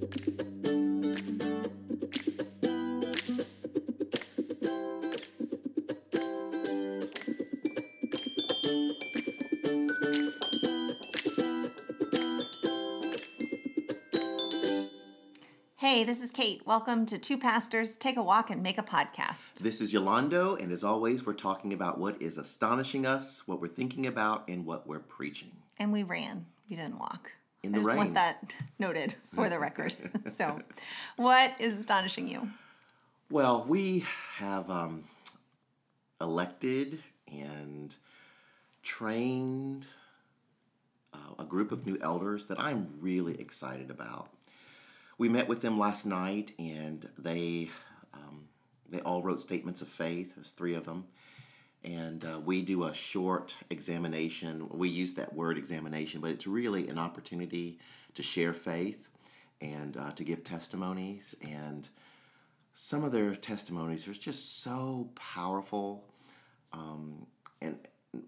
Hey, this is Kate. Welcome to Two Pastors Take a Walk and Make a Podcast. This is Yolanda, and as always, we're talking about what is astonishing us, what we're thinking about, and what we're preaching. And we ran. We didn't walk. In I the just want that noted for the record. so, what is astonishing you? Well, we have um, elected and trained uh, a group of new elders that I'm really excited about. We met with them last night, and they um, they all wrote statements of faith. There's three of them, and uh, we do a short examination. We use that word examination, but it's really an opportunity to share faith and uh, to give testimonies. And some of their testimonies are just so powerful. Um, and,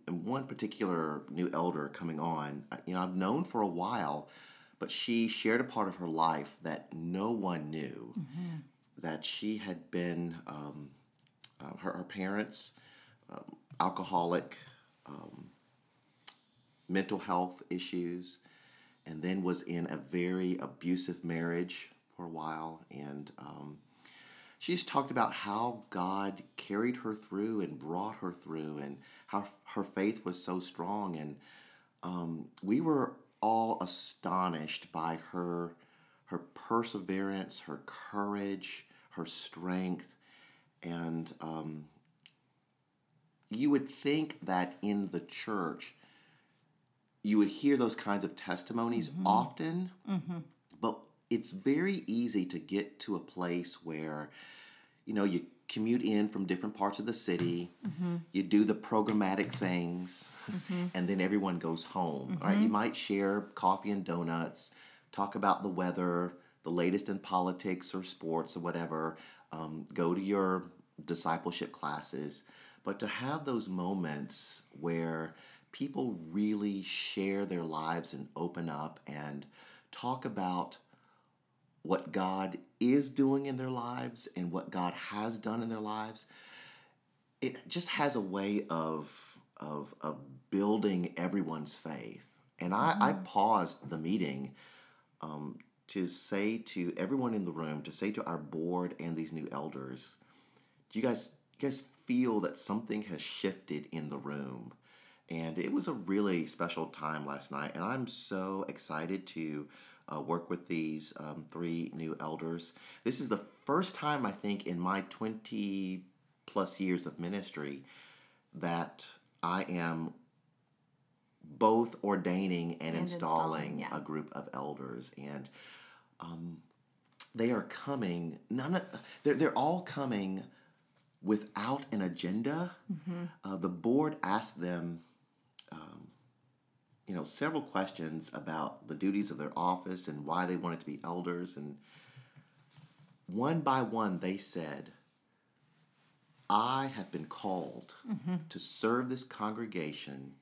and one particular new elder coming on, uh, you know, I've known for a while, but she shared a part of her life that no one knew. That she had been, um, uh, her, her parents, um, alcoholic, um, mental health issues, and then was in a very abusive marriage for a while. And um, she's talked about how God carried her through and brought her through, and how her faith was so strong. And um, we were all astonished by her her perseverance, her courage, her strength, and um, you would think that in the church you would hear those kinds of testimonies mm-hmm. often, mm-hmm. but it's very easy to get to a place where you know you commute in from different parts of the city mm-hmm. you do the programmatic things and then everyone goes home all right you might share coffee and donuts talk about the weather the latest in politics or sports or whatever um, go to your discipleship classes but to have those moments where people really share their lives and open up and talk about what God is doing in their lives and what God has done in their lives, it just has a way of of of building everyone's faith. And I, I paused the meeting um, to say to everyone in the room, to say to our board and these new elders, do you guys you guys feel that something has shifted in the room? And it was a really special time last night, and I'm so excited to uh, work with these um, three new elders. This is the first time I think in my 20 plus years of ministry that I am both ordaining and, And installing, installing, yeah. a group of elders, and um, they are coming. None of they're they're all coming without an agenda. Uh, the board asked them you know, several questions about the duties of their office and why they wanted to be elders. And one by one, they said, I have been called to serve this congregation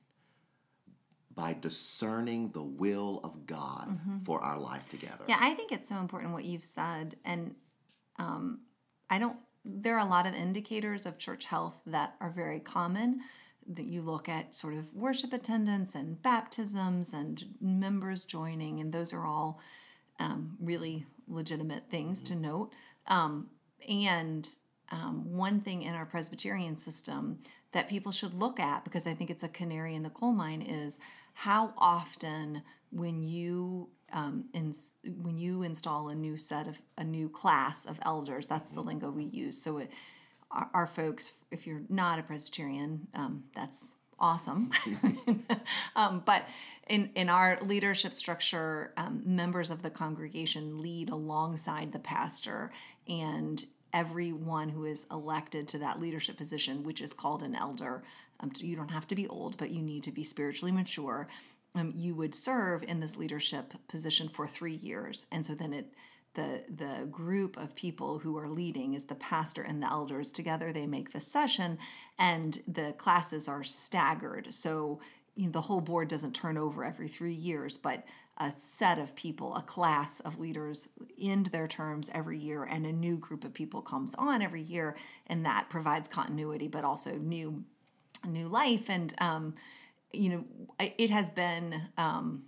by discerning the will of God for our life together. Yeah, I think it's so important what you've said. And um, I don't, there are a lot of indicators of church health that are very common. That you look at sort of worship attendance and baptisms and members joining, and those are all um, really legitimate things to note. Um, and um, one thing in our Presbyterian system that people should look at, because I think it's a canary in the coal mine, is how often when you um, ins- when you install a new set of a new class of elders, that's the lingo we use. So it, our, our folks, if you're not a Presbyterian, um, that's awesome. um, but in, in our leadership structure, um, members of the congregation lead alongside the pastor, and everyone who is elected to that leadership position, which is called an elder, um, you don't have to be old, but you need to be spiritually mature. Um, you would serve in this leadership position for three years, and so then it the the group of people who are leading is the pastor and the elders together. They make the session and the classes are staggered. So you know, the whole board doesn't turn over every three years but a set of people, a class of leaders end their terms every year, and a new group of people comes on every year, and that provides continuity, but also new new life. And um, you know, it has been um,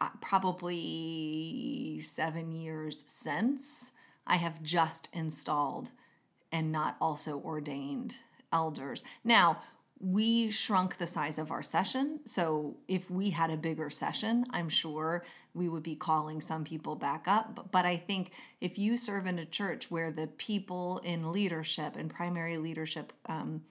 uh, probably seven years since I have just installed and not also ordained elders. Now, we shrunk the size of our session. So if we had a bigger session, I'm sure we would be calling some people back up. But I think if you serve in a church where the people in leadership and primary leadership um,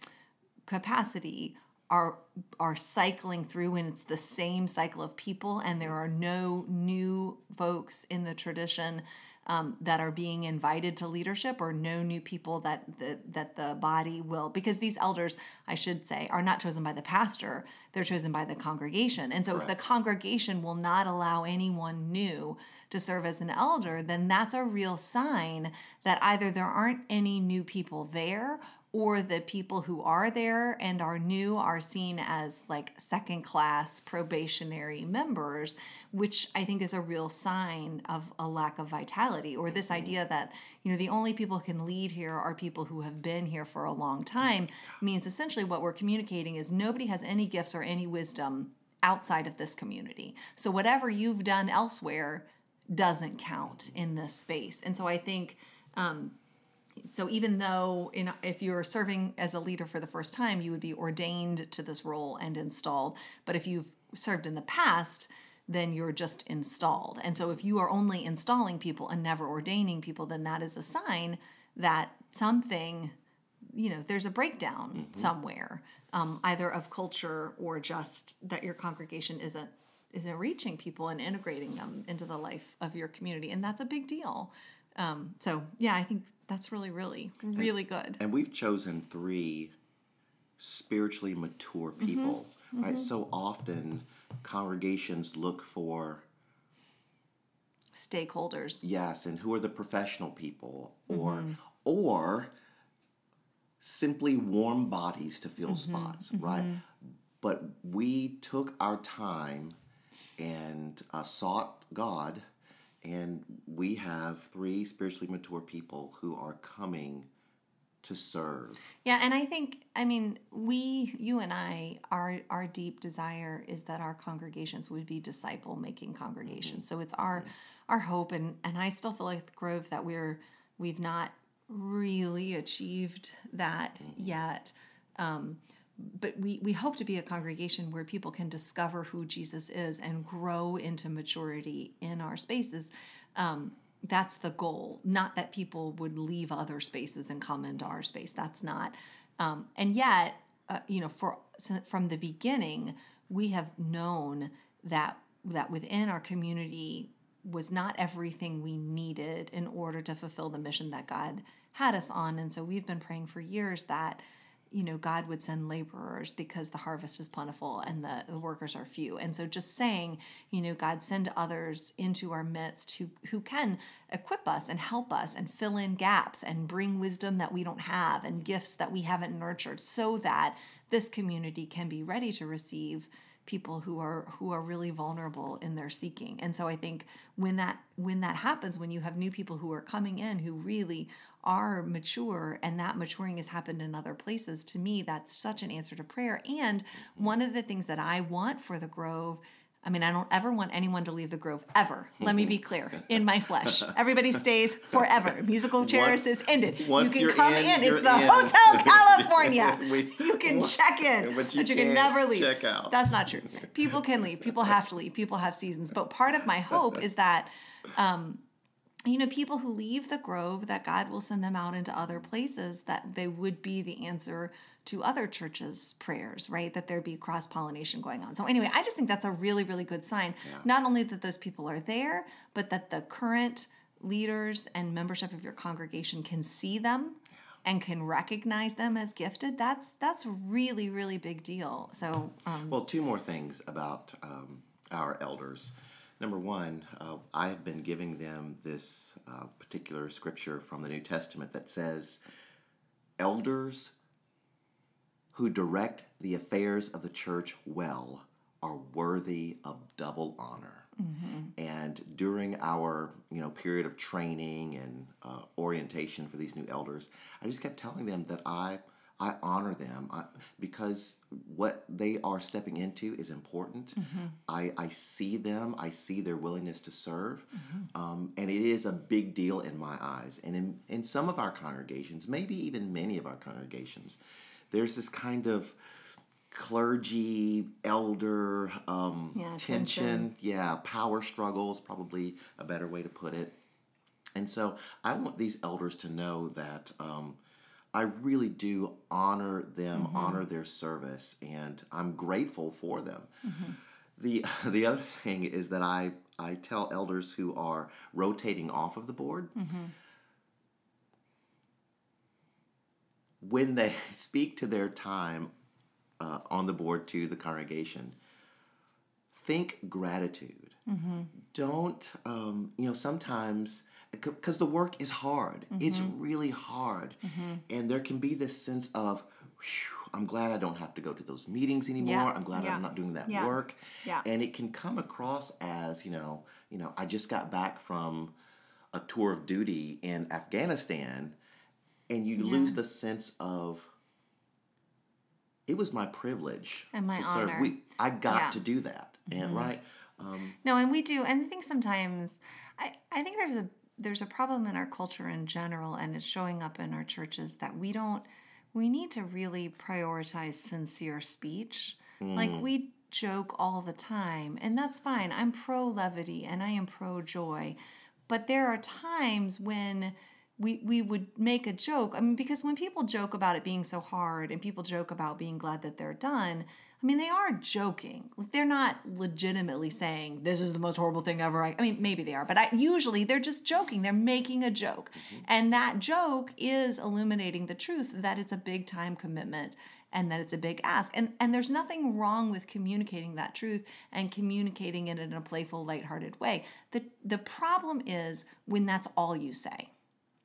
capacity are are cycling through and it's the same cycle of people and there are no new folks in the tradition um, that are being invited to leadership or no new people that the, that the body will because these elders i should say are not chosen by the pastor they're chosen by the congregation. And so if the congregation will not allow anyone new to serve as an elder then that's a real sign that either there aren't any new people there or the people who are there and are new are seen as like second class probationary members, which I think is a real sign of a lack of vitality, or this idea that, you know, the only people who can lead here are people who have been here for a long time means essentially what we're communicating is nobody has any gifts or any wisdom outside of this community. So whatever you've done elsewhere doesn't count in this space. And so I think um, so even though in, if you're serving as a leader for the first time you would be ordained to this role and installed. But if you've served in the past then you're just installed. And so if you are only installing people and never ordaining people then that is a sign that something you know there's a breakdown mm-hmm. somewhere um, either of culture or just that your congregation isn't isn't reaching people and integrating them into the life of your community. And that's a big deal. Um, so yeah i think that's really, really, really and, good. And we've chosen three spiritually mature mm-hmm. people, mm-hmm. right? Mm-hmm. So often congregations look for stakeholders. Yes, and who are the professional people or mm-hmm. or simply warm bodies to fill mm-hmm. spots, right? Mm-hmm. But we took our time and uh, sought God and we have three spiritually mature people who are coming to serve. Yeah, and I think I mean we you and I our our deep desire is that our congregations would be disciple making congregations. Mm-hmm. So it's our mm-hmm. our hope and and I still feel like Grove that we're we've not really achieved that mm-hmm. yet. Um, but we, we hope to be a congregation where people can discover who Jesus is and grow into maturity in our spaces. Um, that's the goal. Not that people would leave other spaces and come into our space. That's not. Um, and yet, uh, you know, for from the beginning, we have known that that within our community was not everything we needed in order to fulfill the mission that God had us on. And so we've been praying for years that you know, God would send laborers because the harvest is plentiful and the, the, workers are few. And so just saying, you know, God send others into our midst who who can equip us and help us and fill in gaps and bring wisdom that we don't have and gifts that we haven't nurtured so that this community can be ready to receive people who are who are really vulnerable in their seeking. And so I think when that when that happens when you have new people who are coming in who really are mature and that maturing has happened in other places to me that's such an answer to prayer and one of the things that I want for the grove I mean, I don't ever want anyone to leave the Grove ever. Let me be clear. In my flesh, everybody stays forever. Musical chairs is ended. You can come in. in. It's the in. Hotel California. we, you can check in, but you, but you can never leave. Check out. That's not true. People can leave. People have to leave. People have seasons. But part of my hope is that. Um, you know, people who leave the grove, that God will send them out into other places, that they would be the answer to other churches' prayers, right? That there be cross pollination going on. So, anyway, I just think that's a really, really good sign. Yeah. Not only that those people are there, but that the current leaders and membership of your congregation can see them and can recognize them as gifted that's that's really really big deal so um, well two more things about um, our elders Number one, uh, I have been giving them this uh, particular scripture from the New Testament that says, Elders who direct the affairs of the church well are worthy of double honor. And during our you know period of training and uh, orientation for these new elders, I just kept telling them that I I honor them I, because what they are stepping into is important. I, I see them, I see their willingness to serve, um, and it is a big deal in my eyes. And in, in some of our congregations, maybe even many of our congregations, there's this kind of clergy elder um, Yeah, tension. tension. Yeah, power struggles, probably a better way to put it. And so I want these elders to know that um, I really do honor them, honor their service, and I'm grateful for them. The the other thing is that I I tell elders who are rotating off of the board when they speak to their time uh, on the board to the congregation, think gratitude. Don't, um, you know, sometimes, because the work is hard. It's really hard. And there can be this sense of, I'm glad I don't have to go to those meetings anymore. Yeah, I'm glad yeah, I'm not doing that yeah, work. yeah. And it can come across as, you know, you know, I just got back from a tour of duty in Afghanistan and you lose the sense of it was my privilege And my to serve. honor. We, I got Yeah. Mm-hmm. to do that, and right. Um, No, and we do. And I think sometimes, I, I think there's a there's a problem in our culture in general, and it's showing up in our churches that we don't. We need to really prioritize sincere speech. Like we joke all the time, and that's fine. I'm pro levity and I am pro joy, but there are times when we we would make a joke. I mean, because when people joke about it being so hard, and people joke about being glad that they're done. I mean, they are joking. Like they're not legitimately saying this is the most horrible thing ever. I, I mean, maybe they are, but I, usually they're just joking. They're making a joke, mm-hmm. and that joke is illuminating the truth that it's a big time commitment and that it's a big ask. And and there's nothing wrong with communicating that truth and communicating it in a playful, lighthearted way. The the problem is when that's all you say.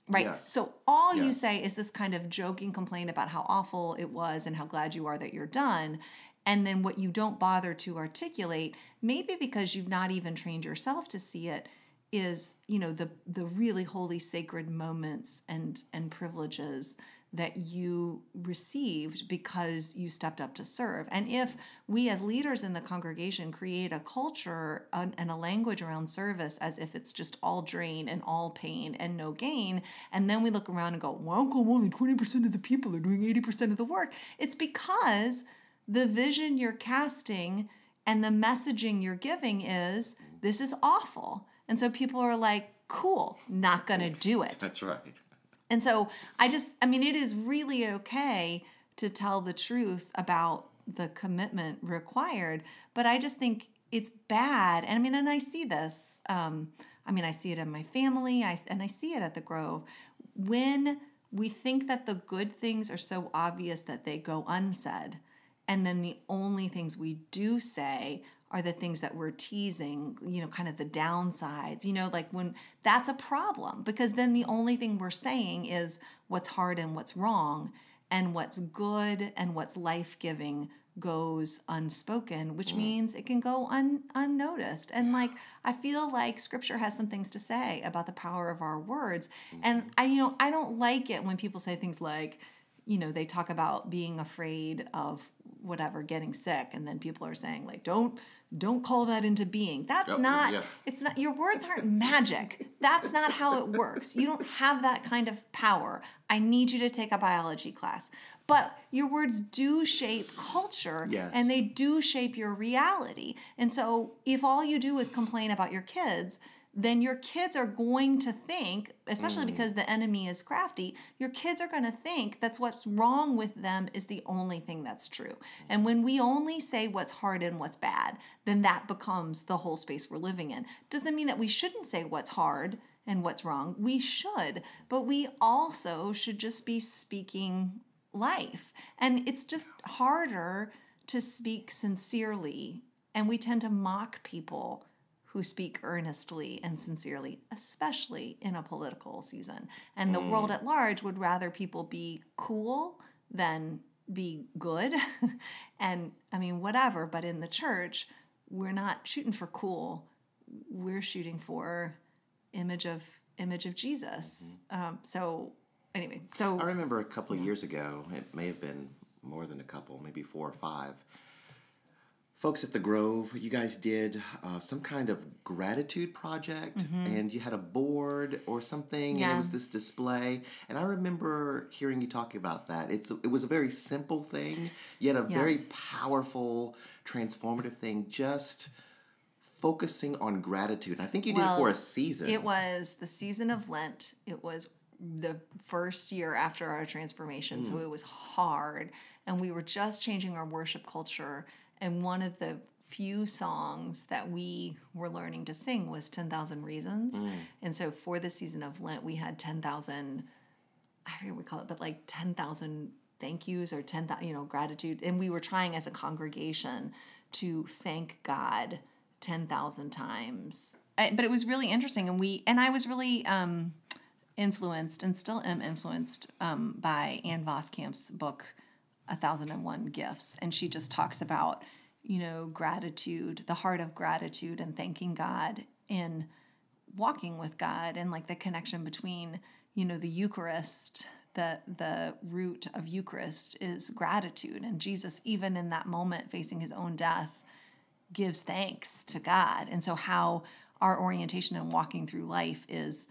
Right. Yes. So all you say is this kind of joking complaint about how awful it was and how glad you are that you're done. And then what you don't bother to articulate, maybe because you've not even trained yourself to see it, is, you know, the the really holy sacred moments and and privileges that you received because you stepped up to serve. And if we as leaders in the congregation create a culture and a language around service as if it's just all drain and all pain and no gain, and then we look around and go, well, come only 20% of the people are doing 80% of the work? It's because the vision you're casting and the messaging you're giving is this is awful. And so people are like, cool, not going to do it. that's right. And so I just, I mean, it is really okay to tell the truth about the commitment required, but I just think it's bad. And I mean, and I see this. Um, I mean, I see it in my family, I and I see it at the Grove. When we think that the good things are so obvious that they go unsaid, and then the only things we do say are the things that we're teasing, you know, kind of the downsides, you know, like when that's a problem because then the only thing we're saying is what's hard and what's wrong, and what's good and what's life giving goes unspoken, which mm. means it can go un- unnoticed. And like, I feel like scripture has some things to say about the power of our words. Mm. And I, you know, I don't like it when people say things like, you know, they talk about being afraid of whatever getting sick and then people are saying like don't don't call that into being. That's Yep, not yeah. it's not your words aren't magic. That's not how it works. You don't have that kind of power. I need you to take a biology class. But your words do shape culture Yes. and they do shape your reality. And so if all you do is complain about your kids then your kids are going to think, especially mm. because the enemy is crafty, your kids are going to think that's what's wrong with them is the only thing that's true. And when we only say what's hard and what's bad, then that becomes the whole space we're living in. Doesn't mean that we shouldn't say what's hard and what's wrong. We should, but we also should just be speaking life. And it's just harder to speak sincerely. And we tend to mock people who speak earnestly and sincerely, especially in a political season. And the world at large would rather people be cool than be good. and I mean, whatever, but in the church, we're not shooting for cool. we're shooting for image of image of Jesus. Um, so anyway, so I remember a couple of years ago, it may have been more than a couple, maybe four or five. Folks at the Grove, you guys did uh, some kind of gratitude project, and you had a board or something, and it was this display. And I remember hearing you talk about that. It's it was a very simple thing, yet a Yeah. very powerful, transformative thing. Just focusing on gratitude. I think you did it for a season. It was the season of Lent. It was the first year after our transformation. So it was hard. And we were just changing our worship culture. And one of the few songs that we were learning to sing was 10,000 Reasons. And so for the season of Lent, we had 10,000, I forget what we call it, but like 10,000 thank yous or 10,000, you know, gratitude. And we were trying as a congregation to thank God 10,000 times. I, but it was really interesting. And we, and I was really, um, influenced and still am influenced um, by Ann Voskamp's book, A Thousand and One Gifts. And she just talks about, you know, gratitude, the heart of gratitude and thanking God in walking with God and like the connection between, you know, the Eucharist, the the root of Eucharist is gratitude. And Jesus, even in that moment facing his own death, gives thanks to God. And so how our orientation and walking through life is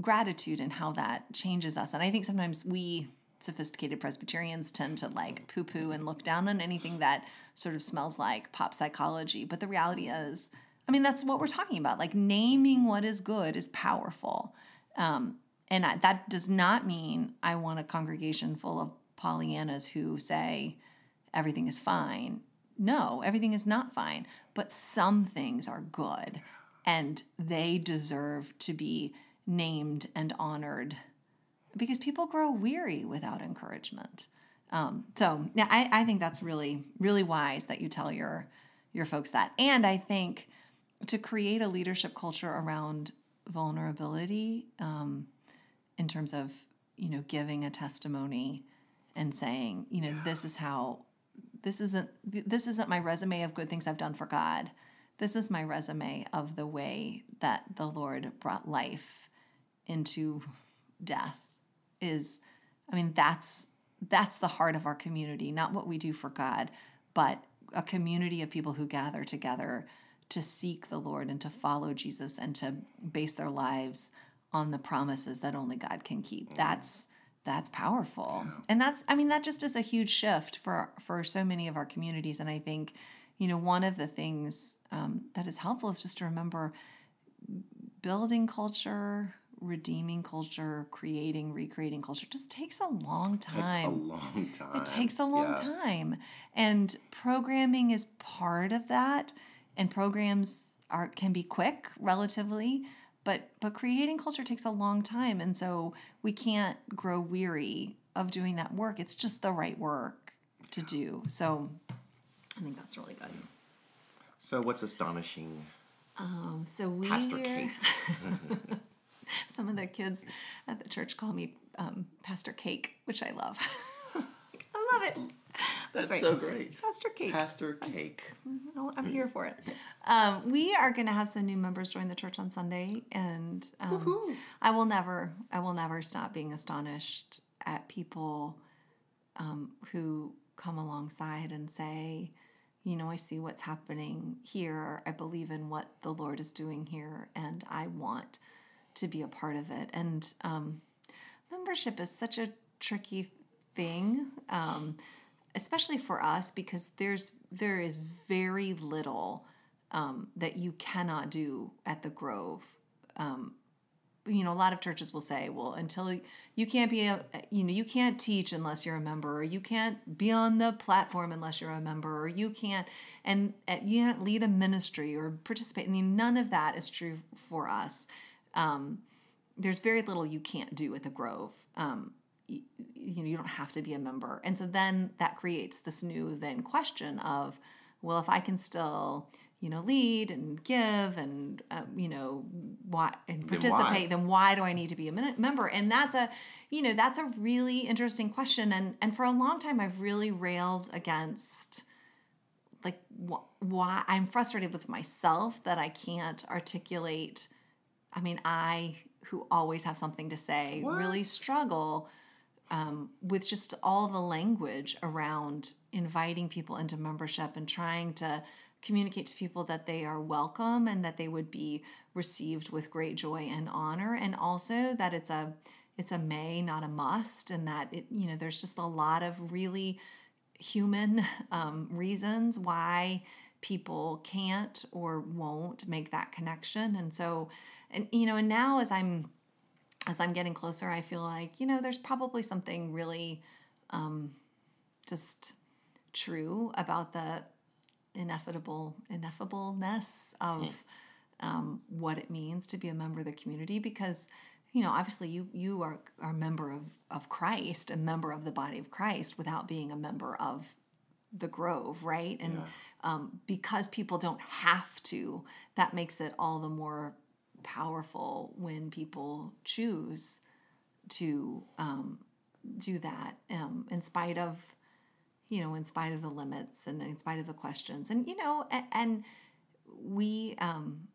gratitude and how that changes us. And I think sometimes we sophisticated Presbyterians tend to like poo poo and look down on anything that sort of smells like pop psychology. But the reality is, I mean, that's what we're talking about. Like naming what is good is powerful. Um, and I, that does not mean I want a congregation full of Pollyannas who say everything is fine. No, everything is not fine, but some things are good and they deserve to be named and honored because people grow weary without encouragement. Um, so yeah, I, I think that's really, really wise that you tell your your folks that. And I think to create a leadership culture around vulnerability um, in terms of you know giving a testimony and saying you know this is how this isn't this isn't my resume of good things I've done for God. This is my resume of the way that the Lord brought life into death. Is I mean that's that's the heart of our community, not what we do for God, but a community of people who gather together to seek the Lord and to follow Jesus and to base their lives on the promises that only God can keep. That's that's powerful. And that's I mean that just is a huge shift for for so many of our communities and I think you know one of the things um, that is helpful is just to remember building culture redeeming culture creating recreating culture just takes a long time takes a long time. it takes a long Yes. time. And programming is part of that. And programs are can be quick relatively, but but creating culture takes a long time. And so we can't grow weary of doing that work. It's just the right work to do. So I think that's really good. So what's astonishing, Um, so we Pastor Kate? some of the kids at the church call me um, Pastor Cake, which I love. I love it. That's right. so great. Pastor Cake. Pastor Cake. I'll- I'm here for it. Um, we are going to have some new members join the church on Sunday, and um, I will never, I will never stop being astonished at people um, who come alongside and say, you know, I see what's happening here. I believe in what the Lord is doing here, and I want to be a part of it. And um, membership is such a tricky thing, um, especially for us because there's there is very little um, that you cannot do at the Grove. Um, you know, a lot of churches will say, well, until you can't be a, you know, you can't teach unless you're a member, or you can't be on the platform unless you're a member, or you can't, and, and you can't lead a ministry or participate. I mean, none of that is true for us. Um, there's very little you can't do at the Grove. Um, y- you know, you don't have to be a member, and so then that creates this new then question of, well, if I can still, you know, lead and give and uh, you know, why and why? participate, then why do I need to be a min- member? And that's a, you know, that's a really interesting question. And and for a long time, I've really railed against like wh- why I'm frustrated with myself that I can't articulate. I mean, I who always have something to say really struggle um, with just all the language around inviting people into membership and trying to communicate to people that they are welcome and that they would be received with great joy and honor. And also that it's a it's a may not a must and that it you know there's just a lot of really human um, reasons why people can't or won't make that connection. And so and you know and now as i'm as i'm getting closer i feel like you know there's probably something really um, just true about the ineffable ineffableness of um, what it means to be a member of the community because you know obviously you you are, are a member of, of christ a member of the body of christ without being a member of the grove right? And um, because people don't have to that makes it all the more powerful when people choose to um, do that um, in spite of you know in spite of the limits and in spite of the questions. And you know and, and we um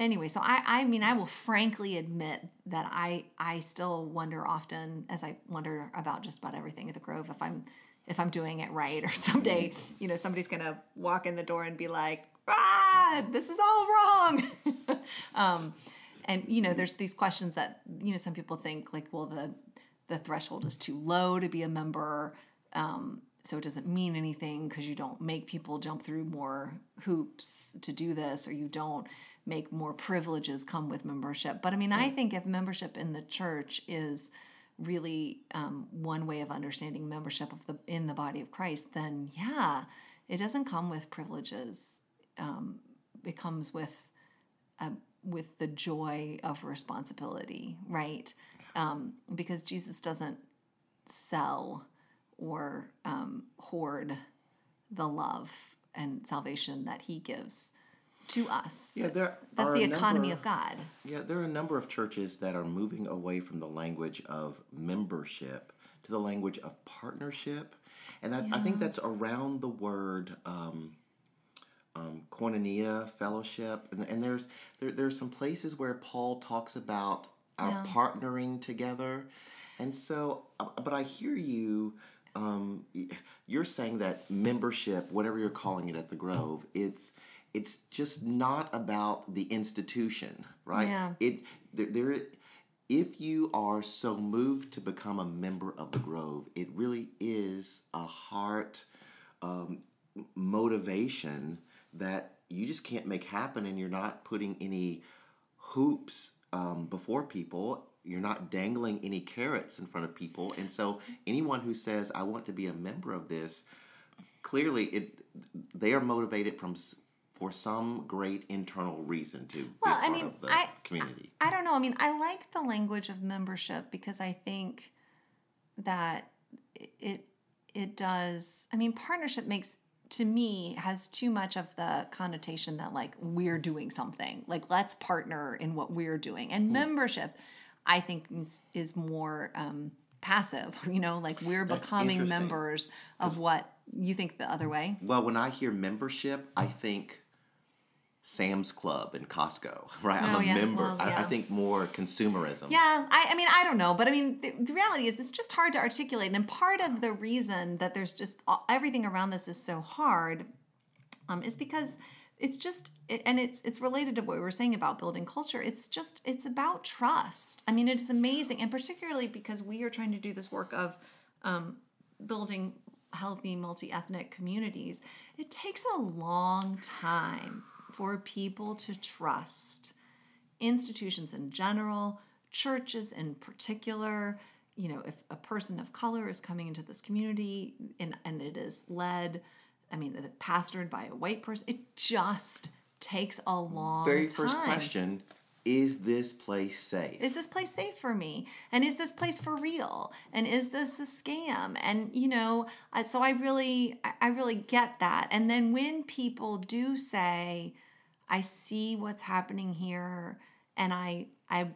anyway so i i mean i will frankly admit that i i still wonder often as i wonder about just about everything at the grove if i'm if i'm doing it right or someday you know somebody's gonna walk in the door and be like ah this is all wrong. Um and you know there's these questions that you know some people think like well the the threshold is too low to be a member um, so it doesn't mean anything because you don't make people jump through more hoops to do this or you don't make more privileges come with membership. But i mean i think if membership in the church is really um, one way of understanding membership of the in the body of christ then yeah it doesn't come with privileges um, it comes with uh, with the joy of responsibility right um, because jesus doesn't sell or um, hoard the love and salvation that he gives to us. Yeah, there That's the economy number- of God. Yeah, there are a number of churches that are moving away from the language of membership to the language of partnership, and that, I think that's around the word um, um, koinonia, fellowship, and, and there's there, there's some places where Paul talks about our Yeah. partnering together, and so, uh, but I hear you. Um, you're saying that membership, whatever you're calling it at the Grove, it's it's just not about the institution, right? Yeah. It there, there if you are so moved to become a member of the Grove, it really is a heart um, motivation that you just can't make happen, and you're not putting any hoops um, before people. You're not dangling any carrots in front of people, and so anyone who says, "I want to be a member of this," clearly it they are motivated from for some great internal reason to Well, be I mean, of the I- community. I don't know. I mean, I like the language of membership because I think that it it does. I mean, partnership makes to me has too much of the connotation that like we're doing something. Like let's partner in what we're doing. And membership, I think, is, is more um, passive. You know, like we're That's becoming members of what you think the other way. Well, when I hear membership, I think Sam's Club and Costco, right? I'm Oh, a yeah. member. Well, I, I think more consumerism. Yeah, I, I mean, I don't know, but I mean, the, the reality is it's just hard to articulate. And part of the reason that there's just all- everything around this is so hard um, is because it's just, it, and it's it's related to what we were saying about building culture. It's just it's about trust. I mean, it is amazing, and particularly because we are trying to do this work of um, building healthy multi-ethnic communities. It takes a long time for people to trust institutions in general, churches in particular. You know, if a person of color is coming into this community and, and it is led, I mean, pastored by a white person, it just takes a long Very time. first question is this place safe? Is this place safe for me? And is this place for real? And is this a scam? And you know, so I really, I- really get that. And then when people do say, "I see what's happening here," and I, I,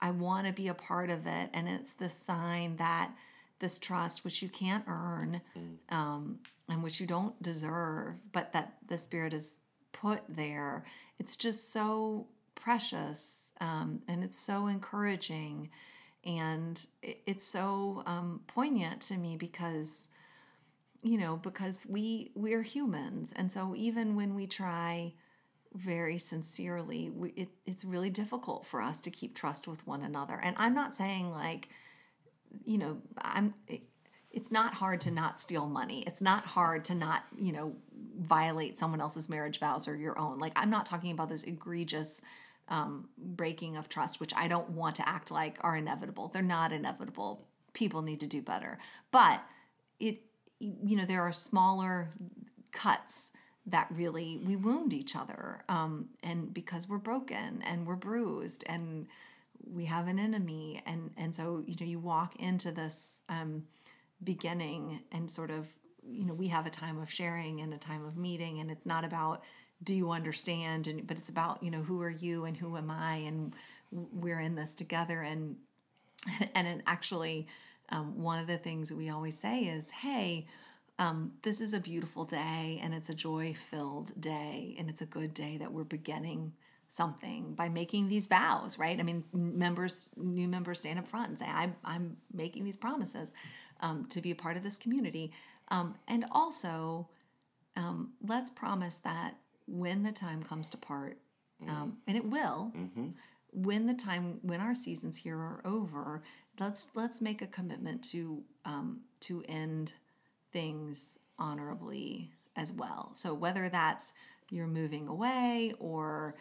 I want to be a part of it, and it's the sign that this trust which you can't earn um, and which you don't deserve, but that the Spirit is put there. It's just so precious um, and it's so encouraging and it, it's so um, poignant to me because you know because we we're humans and so even when we try very sincerely we, it, it's really difficult for us to keep trust with one another. And i'm not saying like you know i'm it, it's not hard to not steal money. It's not hard to not you know violate someone else's marriage vows or your own. Like i'm not talking about those egregious um, breaking of trust which i don't want to act like are inevitable. They're not inevitable. People need to do better. But it you know there are smaller cuts that really we wound each other um, and because we're broken and we're bruised and we have an enemy. And and so you know you walk into this um, beginning and sort of you know we have a time of sharing and a time of meeting and it's not about do you understand? And but it's about you know who are you and who am i? And we're in this together. And and it actually um, one of the things we always say is hey um, this is a beautiful day and it's a joy filled day and it's a good day that we're beginning something by making these vows right? I mean members new members stand up front and say i'm, I'm making these promises um, to be a part of this community. Um, and also um, let's promise that when the time comes to part um, and it will when the time when our seasons here are over let's let's make a commitment to um, to end things honorably as well. So whether that's you're moving away or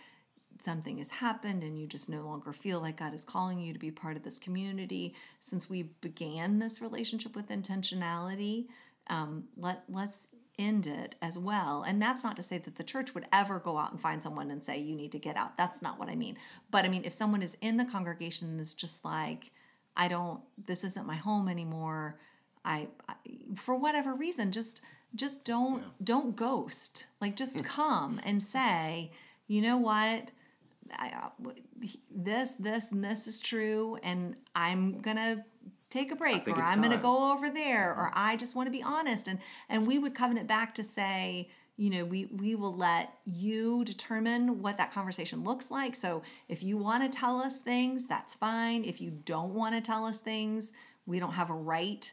something has happened and you just no longer feel like God is calling you to be part of this community, since we began this relationship with intentionality, um, let let's end it as well. And that's not to say that the church would ever go out and find someone and say you need to get out. That's not what I mean. But I mean if someone is in the congregation and is just like I don't this isn't my home anymore. I, I for whatever reason just just don't yeah. don't ghost like just come and say you know what I, uh, this this and this is true and i'm gonna take a break or i'm gonna go over there or i just want to be honest. And and we would covenant back to say you know we we will let you determine what that conversation looks like. So if you want to tell us things that's fine. If you don't want to tell us things we don't have a right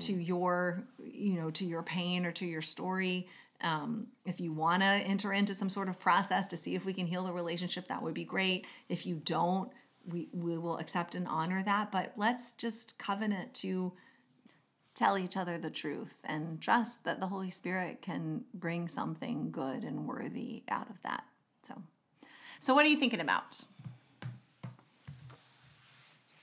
to your you know to your pain or to your story. Um, if you want to enter into some sort of process to see if we can heal the relationship that would be great. If you don't we, we will accept and honor that but let's just covenant to tell each other the truth and trust that the holy spirit can bring something good and worthy out of that so so what are you thinking about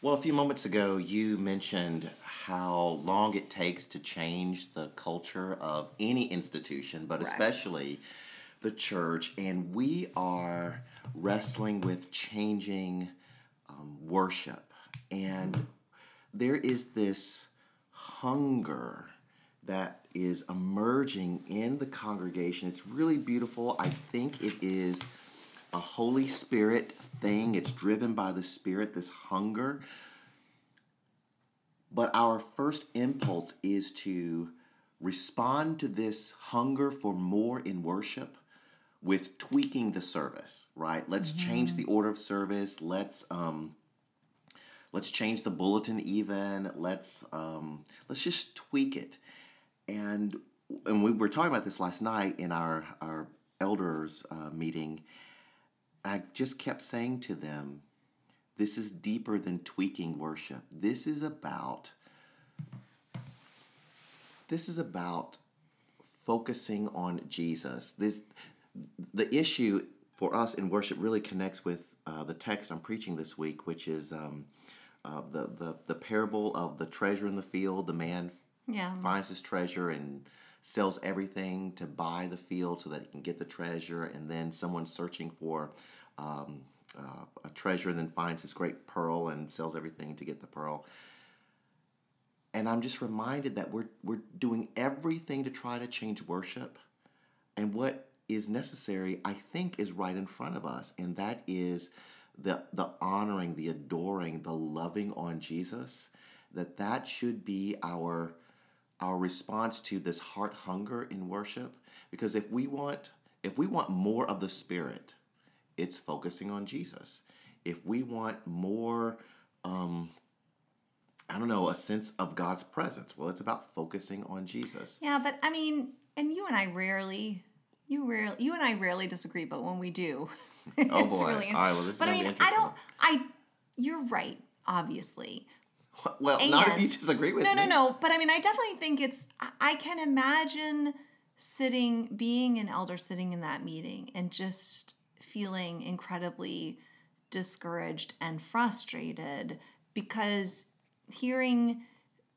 well a few moments ago you mentioned how long it takes to change the culture of any institution, but Correct. especially the church. And we are wrestling with changing um, worship. And there is this hunger that is emerging in the congregation. It's really beautiful. I think it is a Holy Spirit thing. It's driven by the Spirit, this hunger but our first impulse is to respond to this hunger for more in worship with tweaking the service, right? Let's mm-hmm. change the order of service. Let's um, let's change the bulletin even. Let's um, let's just tweak it. And and we were talking about this last night in our our elders uh, meeting. I just kept saying to them, this is deeper than tweaking worship. This is about this is about focusing on Jesus. This the issue for us in worship really connects with uh, the text I'm preaching this week, which is um, uh, the, the the parable of the treasure in the field. The man yeah. finds his treasure and sells everything to buy the field so that he can get the treasure, and then someone searching for um, uh, a treasure and then finds this great pearl and sells everything to get the pearl. And I'm just reminded that we're, we're doing everything to try to change worship. And what is necessary, I think, is right in front of us. And that is the, the honoring, the adoring, the loving on Jesus that that should be our our response to this heart hunger in worship because if we want if we want more of the spirit it's focusing on jesus if we want more um i don't know a sense of god's presence well it's about focusing on jesus Yeah, but I mean, and you and I rarely, you rarely, you and I rarely disagree, but when we do, oh, it's Oh, boy. really. All right, well, this is but I mean, I don't. I, you're right, obviously. well not if you disagree with no, me no, no. No. But I mean, I definitely think it's. I can imagine sitting, being an elder, sitting in that meeting, and just feeling incredibly discouraged and frustrated because hearing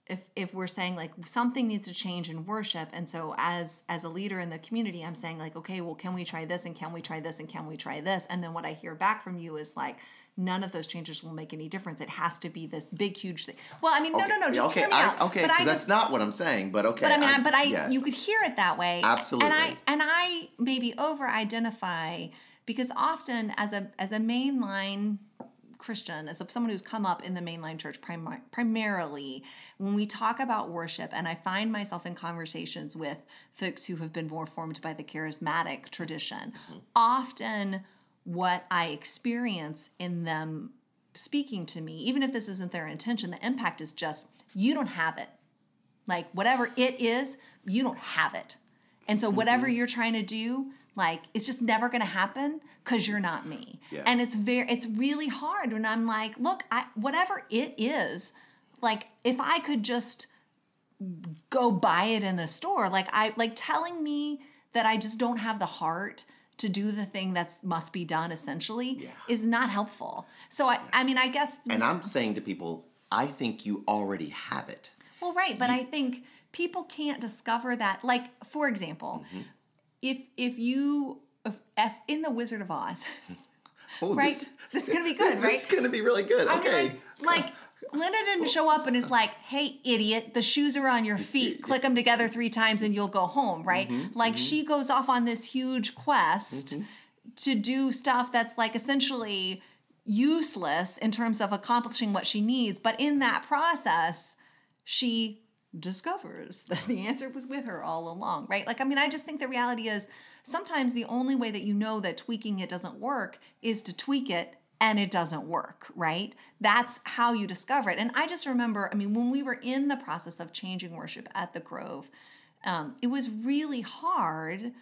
if if we're saying like something needs to change in worship and so as as a leader in the community i'm saying like okay well can we try this and can we try this and can we try this and then what i hear back from you is like none of those changes will make any difference it has to be this big huge thing well i mean no no no just okay hear me I, out okay but i that's just not what i'm saying but okay but I mean, I, but I, yes. you could hear it that way. Absolutely. And I, and I maybe over identify because often as a, as a mainline Christian, as a, someone who's come up in the mainline church prim- primarily, when we talk about worship, and I find myself in conversations with folks who have been more formed by the charismatic tradition, often what I experience in them speaking to me, even if this isn't their intention, the impact is just, you don't have it. Like whatever it is you don't have it. And so whatever Mm-hmm. you're trying to do like it's just never going to happen because you're not me Yeah. and it's very it's really hard when i'm like look i whatever it is like if i could just go buy it in the store like i like telling me that i just don't have the heart to do the thing that's must be done essentially Yeah. is not helpful so i i mean i guess and i'm saying to people i think you already have it Well, right, but I think people can't discover that. Like, for example, Mm-hmm. if if you if in the Wizard of Oz, Oh, right? This, is gonna be good, this right? This is gonna be really good I mean, okay like, like Glinda didn't show up and is like, "Hey, idiot, the shoes are on your feet. Click them together three times and you'll go home." Right? Mm-hmm, like she goes off on this huge quest to do stuff that's like essentially useless in terms of accomplishing what she needs, but in that process, she discovers that the answer was with her all along, right? Like, I mean, I just think the reality is sometimes the only way that you know that tweaking it doesn't work is to tweak it and it doesn't work, right? That's how you discover it. And I just remember, I mean, when we were in the process of changing worship at the Grove, um, it was really hard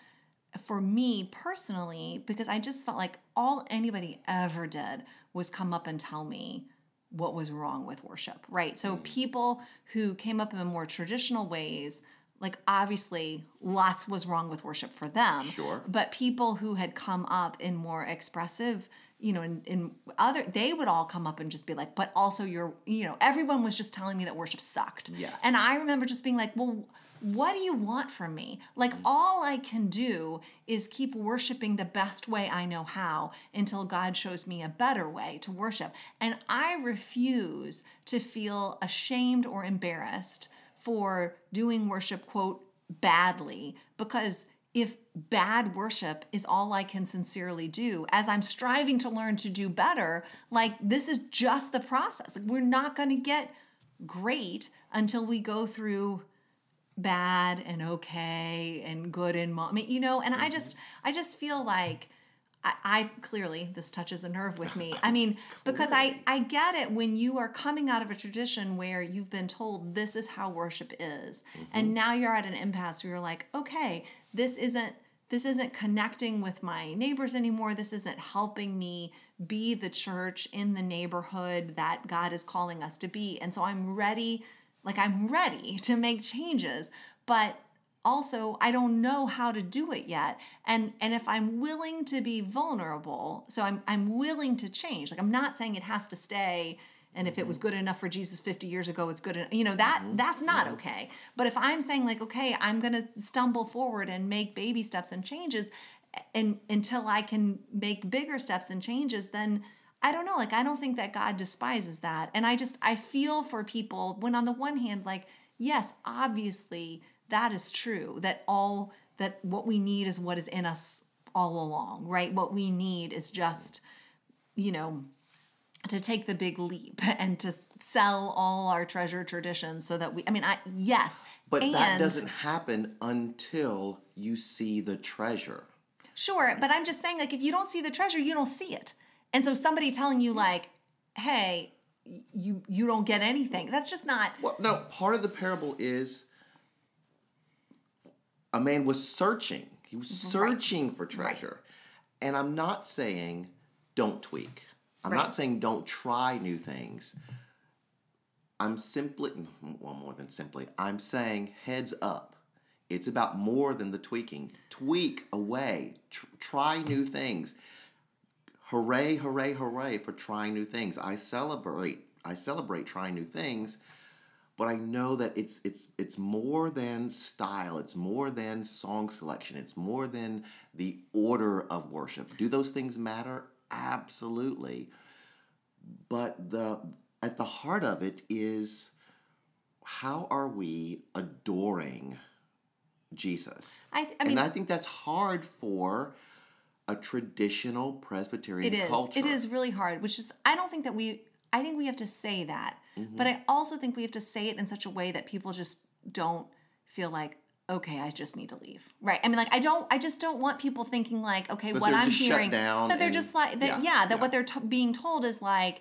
for me personally because I just felt like all anybody ever did was come up and tell me what was wrong with worship, right? So mm. people who came up in more traditional ways, like obviously lots was wrong with worship for them. Sure. But people who had come up in more expressive, you know, in, in other, they would all come up and just be like, but also you're, you know, everyone was just telling me that worship sucked. Yes. And I remember just being like, well, what do you want from me? Like, mm. all I can do is keep worshiping the best way I know how until God shows me a better way to worship. And I refuse to feel ashamed or embarrassed for doing worship, quote, badly, because if bad worship is all I can sincerely do, as I'm striving to learn to do better, like this is just the process. Like we're not going to get great until we go through bad and okay and good and mo- I mean, you know, and I mm-hmm. just I just feel like I, I clearly this touches a nerve with me. I mean, because I I get it when you are coming out of a tradition where you've been told this is how worship is, and mm-hmm. now you're at an impasse where you're like, okay, this isn't this isn't connecting with my neighbors anymore. This isn't helping me be the church in the neighborhood that God is calling us to be. And so I'm ready, like I'm ready to make changes, but also I don't know how to do it yet. And and if I'm willing to be vulnerable, so I'm I'm willing to change. Like I'm not saying it has to stay and if it was mm-hmm. good enough for Jesus 50 years ago, it's good. en- You know, that mm-hmm. that's not mm-hmm. okay. But if I'm saying like, okay, I'm going to stumble forward and make baby steps and changes and until I can make bigger steps and changes, then I don't know. Like, I don't think that God despises that. And I just, I feel for people when, on the one hand, like, yes, obviously that is true, that all, that what we need is what is in us all along, right? What we need is just, you know, to take the big leap and to sell all our treasure traditions so that we i mean i yes But that doesn't happen until you see the treasure. Sure, but I'm just saying, like, if you don't see the treasure, you don't see it. And so somebody telling you, like, hey, you you don't get anything. That's just not. Well, no, part of the parable is a man was searching. He was searching for treasure. And I'm not saying don't tweak. I'm Right. not saying don't try new things. I'm simply, well, more than simply, I'm saying heads up. It's about more than the tweaking. Tweak away. Tr- try new things. Hooray, hooray, hooray for trying new things. I celebrate I celebrate trying new things, but I know that it's it's it's more than style, it's more than song selection, it's more than the order of worship. Do those things matter? Absolutely. But the at the heart of it is how are we adoring Jesus? I, I mean, and I think that's hard for a traditional Presbyterian it is. culture. It is really hard. Which is, I don't think that we. I think we have to say that, Mm-hmm. but I also think we have to say it in such a way that people just don't feel like. Okay, I just need to leave. Right. I mean, like, I don't. I just don't want people thinking like, okay, That what I'm hearing, that they're and- just like, that, yeah, yeah, that yeah. what they're t- being told is like,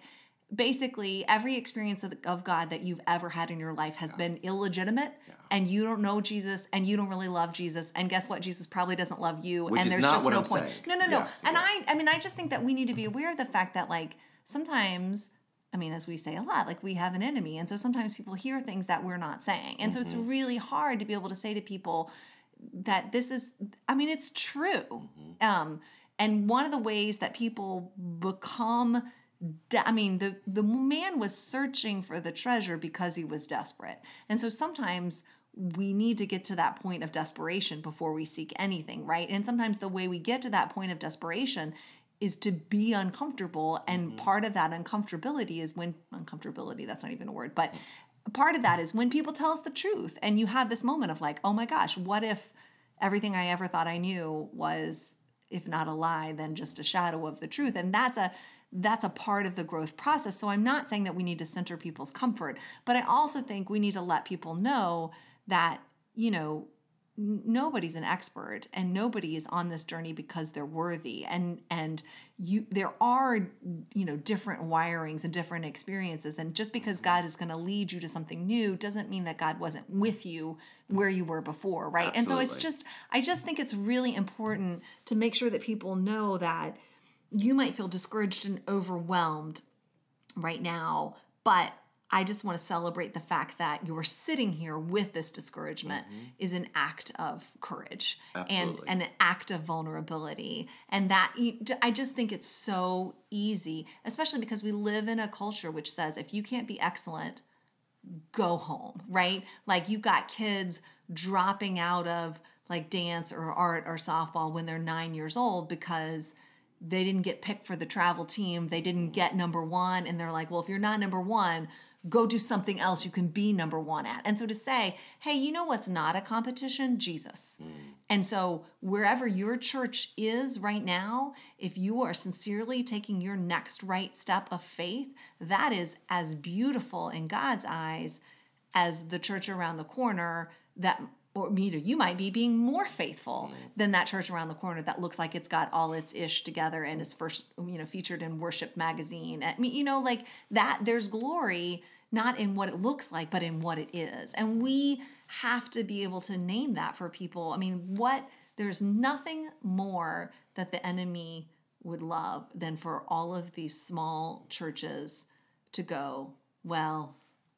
basically every experience of, of God that you've ever had in your life has been illegitimate and you don't know Jesus and you don't really love Jesus and guess what Jesus probably doesn't love you Which and there's just no I'm point. saying. No, no, no. Yes, and yeah. I I mean I just think that we need to be aware of the fact that like sometimes I mean as we say a lot like we have an enemy and so sometimes people hear things that we're not saying. And so it's Mm-hmm. really hard to be able to say to people that this is i mean it's true Mm-hmm. um and one of the ways that people become de- i mean the the man was searching for the treasure because he was desperate and so sometimes we need to get to that point of desperation before we seek anything right and sometimes the way we get to that point of desperation is to be uncomfortable and mm-hmm. part of that uncomfortability is when uncomfortability that's not even a word but part of that is when people tell us the truth and you have this moment of like oh my gosh what if everything i ever thought i knew was if not a lie then just a shadow of the truth? And that's a that's a part of the growth process. So i'm not saying that we need to center people's comfort but i also think we need to let people know that you know nobody's an expert and nobody is on this journey because they're worthy. And and you there are you know different wirings and different experiences. And just because mm-hmm. god is going to lead you to something new doesn't mean that god wasn't with you where you were before right? And so it's just i just think it's really important to make sure that people know that you might feel discouraged and overwhelmed right now, but I just want to celebrate the fact that you're sitting here with this discouragement is an act of courage and, Mm-hmm. Absolutely. and an act of vulnerability. And that I just think it's so easy, especially because we live in a culture which says if you can't be excellent, go home, right? Like you got kids dropping out of like dance or art or softball when they're nine years old because they didn't get picked for the travel team. They didn't get number one. And they're like, well, if you're not number one, go do something else you can be number one at. And so to say, hey, you know what's not a competition? Jesus. Mm. And so wherever your church is right now, if you are sincerely taking your next right step of faith, that is as beautiful in God's eyes as the church around the corner that or me you might be being more faithful mm-hmm. than that church around the corner that looks like it's got all its ish together and is first you know featured in worship magazine. I mean you know like that there's glory not in what it looks like but in what it is. And we have to be able to name that for people. I mean what there's nothing more that the enemy would love than for all of these small churches to go well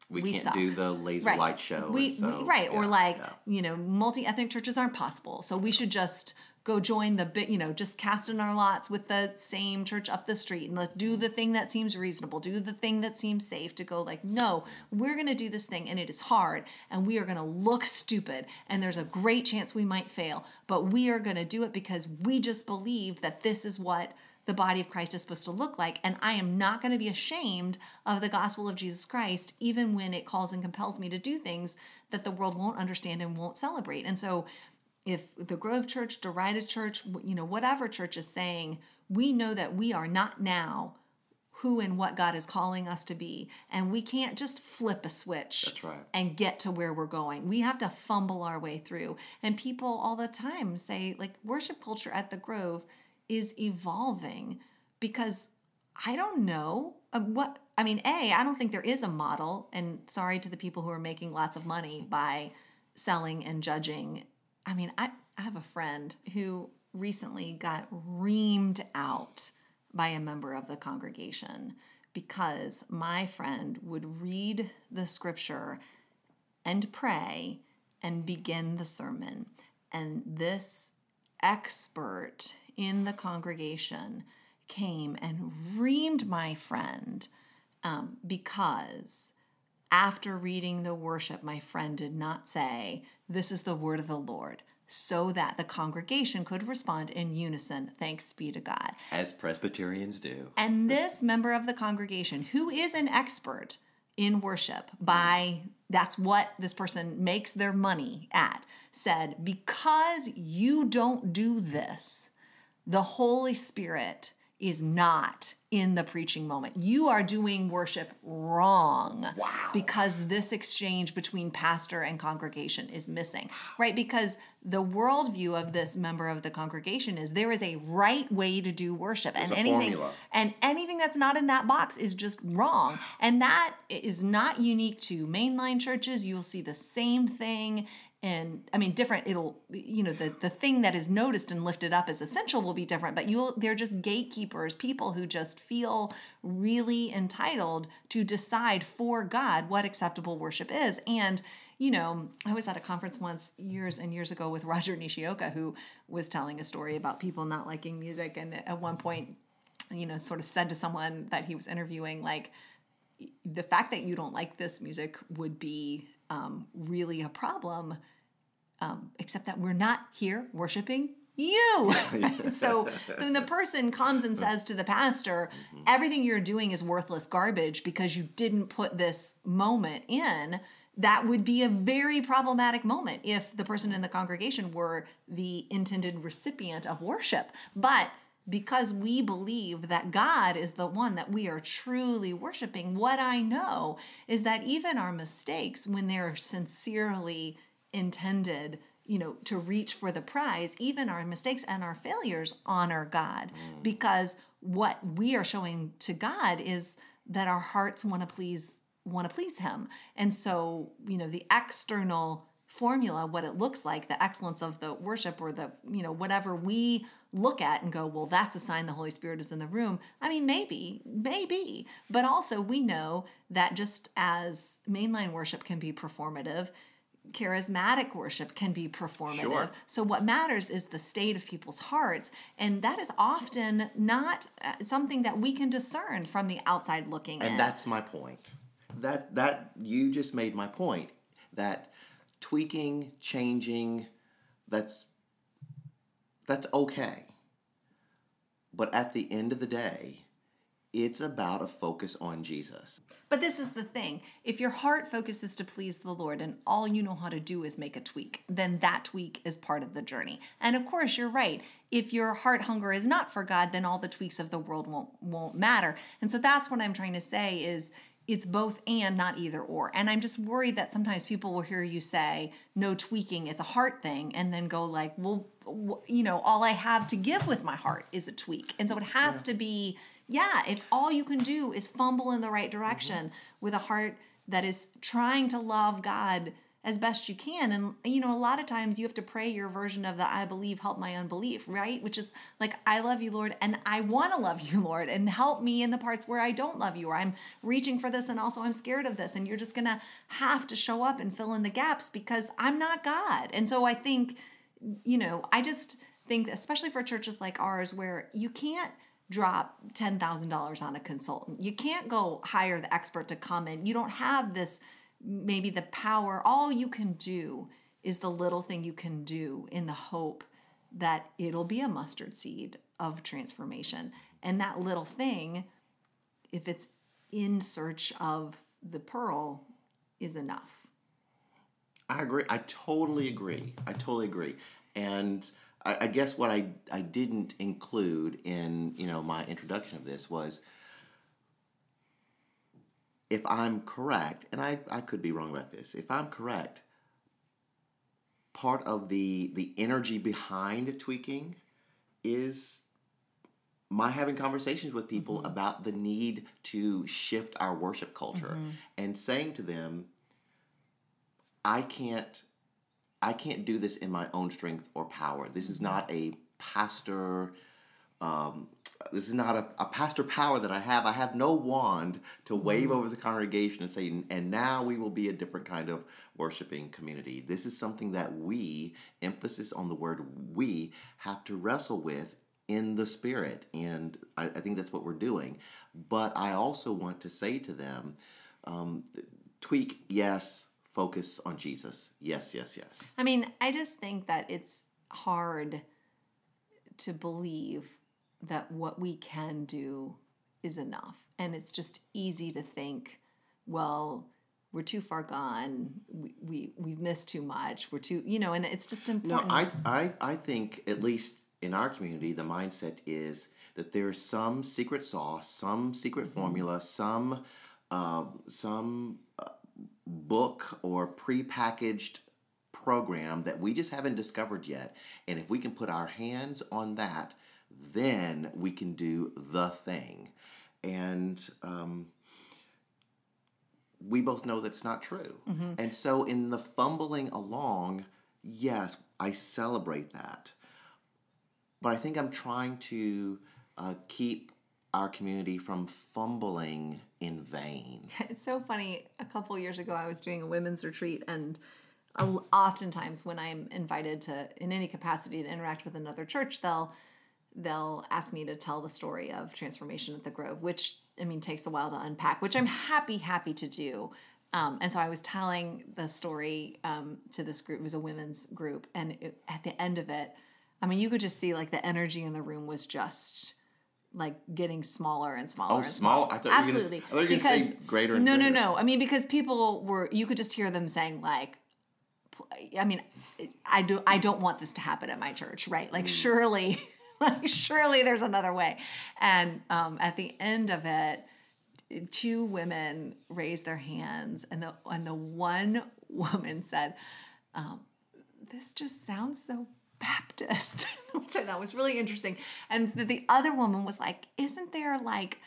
we, we can't suck. do the laser light show. We, so, we- right, or like yeah. you know, multi-ethnic churches aren't possible, so we should just go join the bit, you know, just cast in our lots with the same church up the street and let's do the thing that seems reasonable, do the thing that seems safe. To go like, no, we're gonna do this thing, and it is hard, and we are gonna look stupid, and there's a great chance we might fail, but we are gonna do it because we just believe that this is what the body of Christ is supposed to look like. And I am not going to be ashamed of the gospel of Jesus Christ, even when it calls and compels me to do things that the world won't understand and won't celebrate. And so, if the Grove Church, Derida Church, you know, whatever church is saying, we know that we are not now who and what God is calling us to be. And we can't just flip a switch right. and get to where we're going. We have to fumble our way through. And people all the time say, like, worship culture at the Grove is evolving because I don't know uh, what. I mean, A, I don't think there is a model. And sorry to the people who are making lots of money by selling and judging. I mean, I, I have a friend who recently got reamed out by a member of the congregation because my friend would read the scripture and pray and begin the sermon. And this expert in the congregation came and reamed my friend um, because after reading the worship, my friend did not say, This is the word of the Lord, so that the congregation could respond in unison, Thanks be to God. As Presbyterians do. And this member of the congregation, who is an expert in worship by that's what this person makes their money at, said, Because you don't do this, the Holy Spirit is not in the preaching moment. You are doing worship wrong. Wow. Because this exchange between pastor and congregation is missing, right? Because the worldview of this member of the congregation is there is a right way to do worship, and a anything formula. and anything that's not in that box is just wrong. And that is not unique to mainline churches. You'll see the same thing. And I mean, different, it'll, you know, the, the thing that is noticed and lifted up as essential will be different, but you'll, they're just gatekeepers, people who just feel really entitled to decide for God what acceptable worship is. And, you know, I was at a conference once years and years ago with Roger Nishioka, who was telling a story about people not liking music. And at one point, you know, sort of said to someone that he was interviewing, like, the fact that you don't like this music would be um, really a problem, um, except that we're not here worshiping you. so when the person comes and says to the pastor, everything you're doing is worthless garbage because you didn't put this moment in, that would be a very problematic moment if the person in the congregation were the intended recipient of worship. But because we believe that God is the one that we are truly worshiping, what I know is that even our mistakes, when they're sincerely intended, you know, to reach for the prize, even our mistakes and our failures honor God. Mm. Because what we are showing to God is that our hearts want to please want to please him. And so, you know, the external formula what it looks like the excellence of the worship or the you know whatever we look at and go well that's a sign the holy spirit is in the room i mean maybe maybe but also we know that just as mainline worship can be performative charismatic worship can be performative Sure. so what matters is the state of people's hearts and that is often not uh, something that we can discern from the outside looking in And that's my point. That that you just made my point. That tweaking, changing, that's that's okay. But at the end of the day, it's about a focus on Jesus. But this is the thing. If your heart focuses to please the Lord and all you know how to do is make a tweak, then that tweak is part of the journey. And of course, you're right. If your heart hunger is not for God, then all the tweaks of the world won't won't matter. And so that's what I'm trying to say is it's both and not either or. And I'm just worried that sometimes people will hear you say no tweaking, it's a heart thing and then go like, well, you know, all I have to give with my heart is a tweak. And so it has to be yeah, if all you can do is fumble in the right direction mm-hmm. with a heart that is trying to love God as best you can. And, you know, a lot of times you have to pray your version of the I believe, help my unbelief, right? Which is like, I love you, Lord, and I want to love you, Lord, and help me in the parts where I don't love you, or I'm reaching for this and also I'm scared of this. And you're just going to have to show up and fill in the gaps because I'm not God. And so I think, you know, I just think, especially for churches like ours, where you can't drop $10,000 on a consultant. You can't go hire the expert to come in. You don't have this, maybe the power. All you can do is the little thing you can do in the hope that it'll be a mustard seed of transformation. And that little thing, if it's in search of the pearl, is enough. I agree. I totally agree. I totally agree. And I, I guess what I, I didn't include in you know my introduction of this was if I'm correct, and I, I could be wrong about this, if I'm correct, part of the the energy behind tweaking is my having conversations with people Mm-hmm. about the need to shift our worship culture Mm-hmm. and saying to them i can't i can't do this in my own strength or power this is not a pastor um, this is not a, a pastor power that I have. I have no wand to wave over the congregation and say, and now we will be a different kind of worshiping community. This is something that we, emphasis on the word we, have to wrestle with in the spirit. And I, I think that's what we're doing. But I also want to say to them, um, tweak, yes, focus on Jesus. Yes, yes, yes. I mean, I just think that it's hard to believe that what we can do is enough. And it's just easy to think, well, we're too far gone. We, we we've missed too much. We're too, you know, and it's just important. No. I, I, I think at least in our community, the mindset is that there's some secret sauce, some secret formula, some uh, some uh, book or prepackaged program that we just haven't discovered yet. And if we can put our hands on that, then we can do the thing. And um, we both know that's not true. And so, in the fumbling along, yes, I celebrate that. But I think I'm trying to uh, keep our community from fumbling in vain. It's so funny. A couple years ago, I was doing a women's retreat, and oftentimes when I'm invited to, in any capacity, to interact with another church, they'll they'll ask me to tell the story of transformation at the Grove, which I mean takes a while to unpack, which I'm happy happy to do. Um, and so I was telling the story um, to this group. It was a women's group, and it, at the end of it, I mean, you could just see like the energy in the room was just like getting smaller and smaller. Oh, and small? smaller. I thought you were gonna- absolutely. I thought you were gonna say greater and no, greater. no, no. I mean, because people were, you could just hear them saying like, I mean, I do. I don't want this to happen at my church, right? Mm. Like, surely, like, surely there's another way. And um, at the end of it, two women raised their hands, and the and the one woman said, um, "This just sounds so." Baptist, which I thought was really interesting. And the, the other woman was like, Isn't there like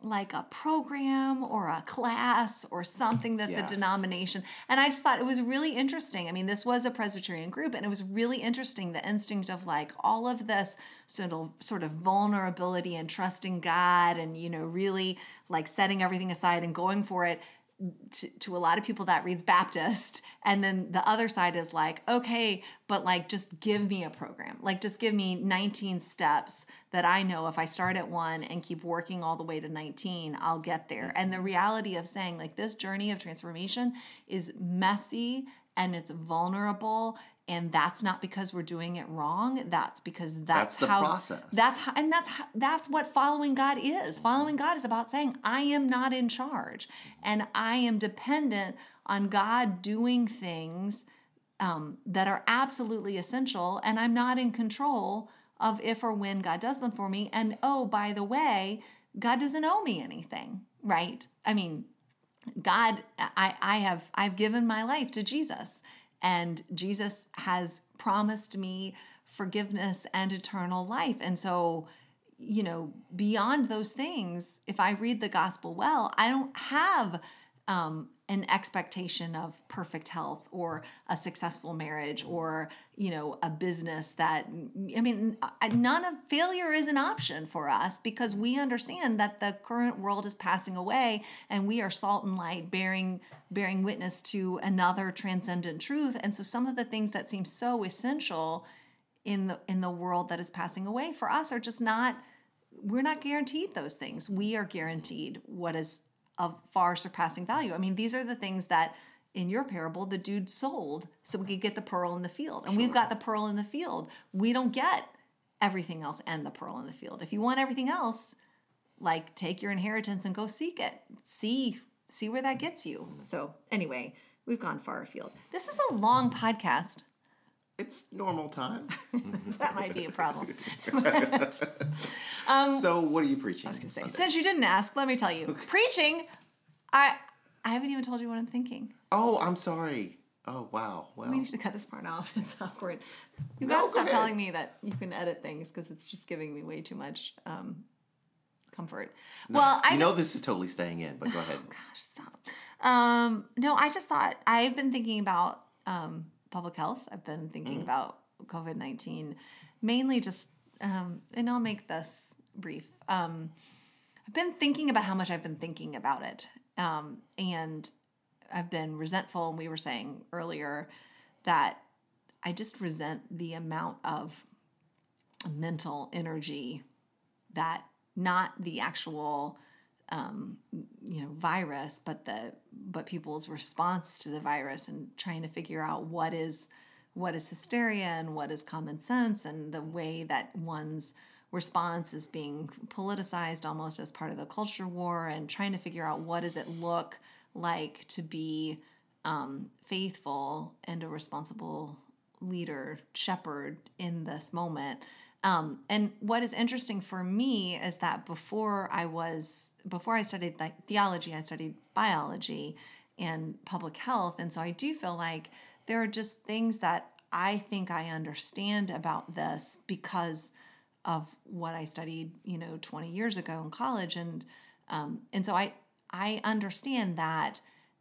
like a program or a class or something that Yes. the denomination and i just thought it was really interesting i mean this was a presbyterian group and it was really interesting the instinct of like all of this sort of sort of vulnerability and trusting god and you know really like setting everything aside and going for it to, to a lot of people that reads baptist and then the other side is like okay but like just give me a program. Like just give me 19 steps that i know if i start at one and keep working all the way to 19 i'll get there. Mm-hmm. And the reality of saying like this journey of transformation is messy and it's vulnerable and that's not because we're doing it wrong that's because that's, That's the how process. that's how, and that's how, that's what following God is. Following God is about saying I am not in charge and I am dependent on God doing things um, that are absolutely essential and I'm not in control of if or when God does them for me. And oh, by the way, God doesn't owe me anything, right? I mean, God, I, I have I've given my life to Jesus, and Jesus has promised me forgiveness and eternal life. And so, you know, beyond those things, if I read the gospel well, I don't have um, an expectation of perfect health or a successful marriage or you know a business that i mean none of failure is an option for us because we understand that the current world is passing away and we are salt and light bearing bearing witness to another transcendent truth. And so some of the things that seem so essential in the in the world that is passing away for us are just not we're not guaranteed those things. We are guaranteed what is of far surpassing value. I mean these are the things that in your parable the dude sold so we could get the pearl in the field. And we've got the pearl in the field. We don't get everything else and the pearl in the field. If you want everything else like take your inheritance and go seek it. See see where that gets you. So anyway we've gone far afield. This is a long podcast It's normal time. that might be a problem so, what are you preaching? Say, Sunday? Since you didn't ask, let me tell you. Preaching, I I haven't even told you what I'm thinking. Oh, I'm sorry. Oh, wow. Well, We need to cut this part off. It's awkward. You No, gotta go stop ahead. telling me that you can edit things because it's just giving me way too much um, comfort. Well, I just, know this is totally staying in, but go ahead. gosh, stop. Um, no, I just thought I've been thinking about um, public health. I've been thinking about COVID nineteen, mainly just, um, and I'll make this brief. Um, I've been thinking about how much I've been thinking about it, um, and I've been resentful. And we were saying earlier that I just resent the amount of mental energy that not the actual um, you know virus but the but people's response to the virus and trying to figure out what is what is hysteria and what is common sense and the way that one's response is being politicized almost as part of the culture war and trying to figure out what does it look like to be um, faithful and a responsible leader shepherd in this moment um, and what is interesting for me is that before i was before i studied like theology i studied biology and public health. And so i do feel like there are just things that i think i understand about this because of what i studied you know 20 years ago in college. And um, and so i i understand that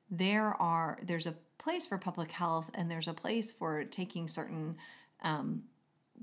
there are there's a place for public health and there's a place for taking certain um,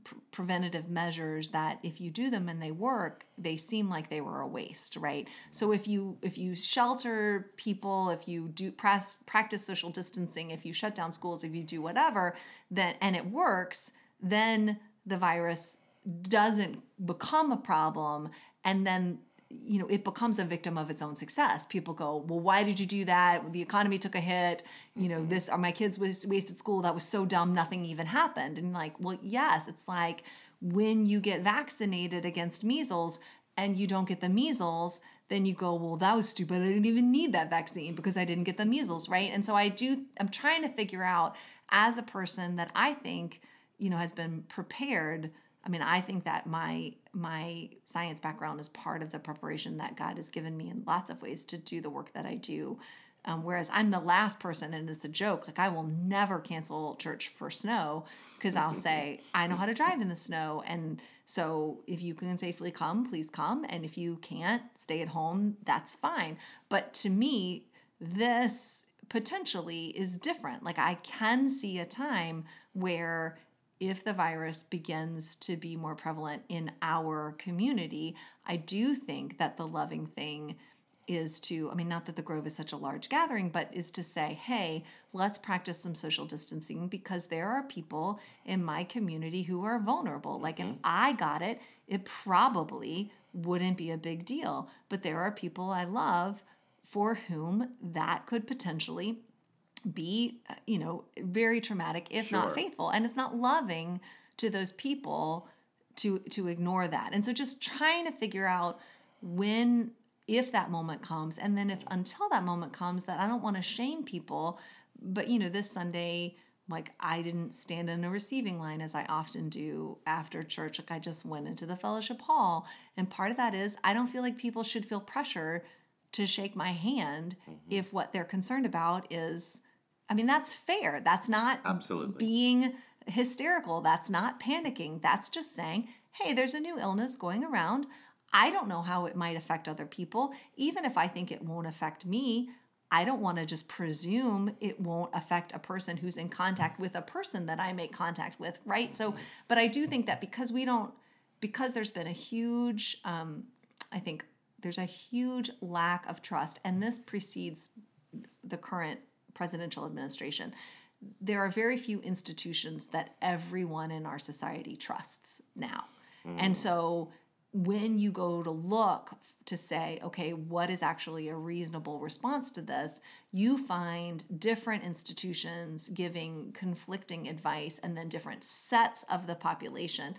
pre- preventative measures that if you do them and they work they seem like they were a waste right? So if you if you shelter people if you do press, practice social distancing if you shut down schools if you do whatever then and it works then the virus doesn't become a problem and then you know it becomes a victim of its own success. People go well why did you do that? The economy took a hit. You know mm-hmm. this are my kids was wasted school. That was so dumb. Nothing even happened. And like well yes it's like when you get vaccinated against measles and you don't get the measles then you go well that was stupid. I didn't even need that vaccine because i didn't get the measles right? And so i do i'm trying to figure out as a person that i think you know has been prepared I mean, I think that my my science background is part of the preparation that God has given me in lots of ways to do the work that I do. Um, whereas I'm the last person, and it's a joke. Like I will never cancel church for snow because I'll say I know how to drive in the snow, and so if you can safely come, please come, and if you can't, stay at home. That's fine. But to me, this potentially is different. Like I can see a time where if the virus begins to be more prevalent in our community, I do think that the loving thing is to, I mean, not that the Grove is such a large gathering, but is to say, hey, let's practice some social distancing because there are people in my community who are vulnerable. Like if mm-hmm. I got it, it probably wouldn't be a big deal. But there are people I love for whom that could potentially be uh, you know very traumatic if not faithful. And it's not loving to those people to to ignore that. And so just trying to figure out when if that moment comes and then if until that moment comes that i don't want to shame people but you know this sunday like i didn't stand in a receiving line as i often do after church like i just went into the fellowship hall. And part of that is i don't feel like people should feel pressure to shake my hand if what they're concerned about is I mean that's fair. That's not Absolutely. being hysterical. That's not panicking. That's just saying, "Hey, there's a new illness going around. I don't know how it might affect other people. Even if I think it won't affect me, I don't want to just presume it won't affect a person who's in contact with a person that I make contact with, right? So, but I do think that because we don't because there's been a huge um I think there's a huge lack of trust, and this precedes the current presidential administration. There are very few institutions that everyone in our society trusts now. And mm. so when you go to look to say, okay, what is actually a reasonable response to this, you find different institutions giving conflicting advice and then different sets of the population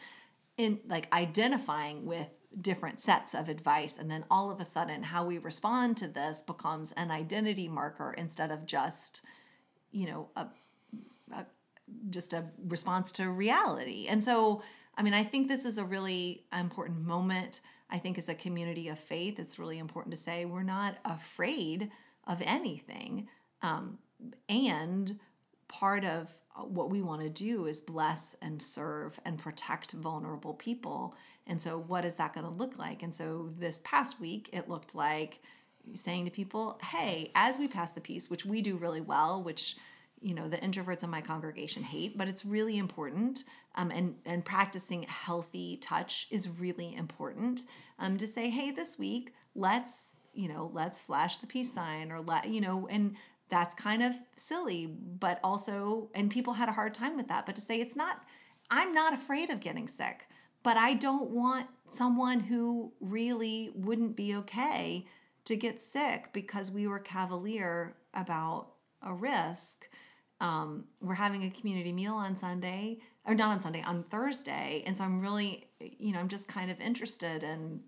in like identifying with different sets of advice and then all of a sudden how we respond to this becomes an identity marker instead of just you know a, a just a response to reality and so i mean i think this is a really important moment i think as a community of faith it's really important to say we're not afraid of anything. Um, and part of what we want to do is bless and serve and protect vulnerable people. And so, what is that going to look like? And so, this past week, it looked like saying to people, hey, as we pass the peace, which we do really well, which you know the introverts in my congregation hate but it's really important um, and and practicing healthy touch is really important um, to say hey this week let's you know let's flash the peace sign or let you know and that's kind of silly but also and people had a hard time with that but to say it's not i'm not afraid of getting sick but i don't want someone who really wouldn't be okay to get sick because we were cavalier about a risk um, we're having a community meal on Sunday, or not on Sunday, on Thursday. And so I'm really, you know, I'm just kind of interested. And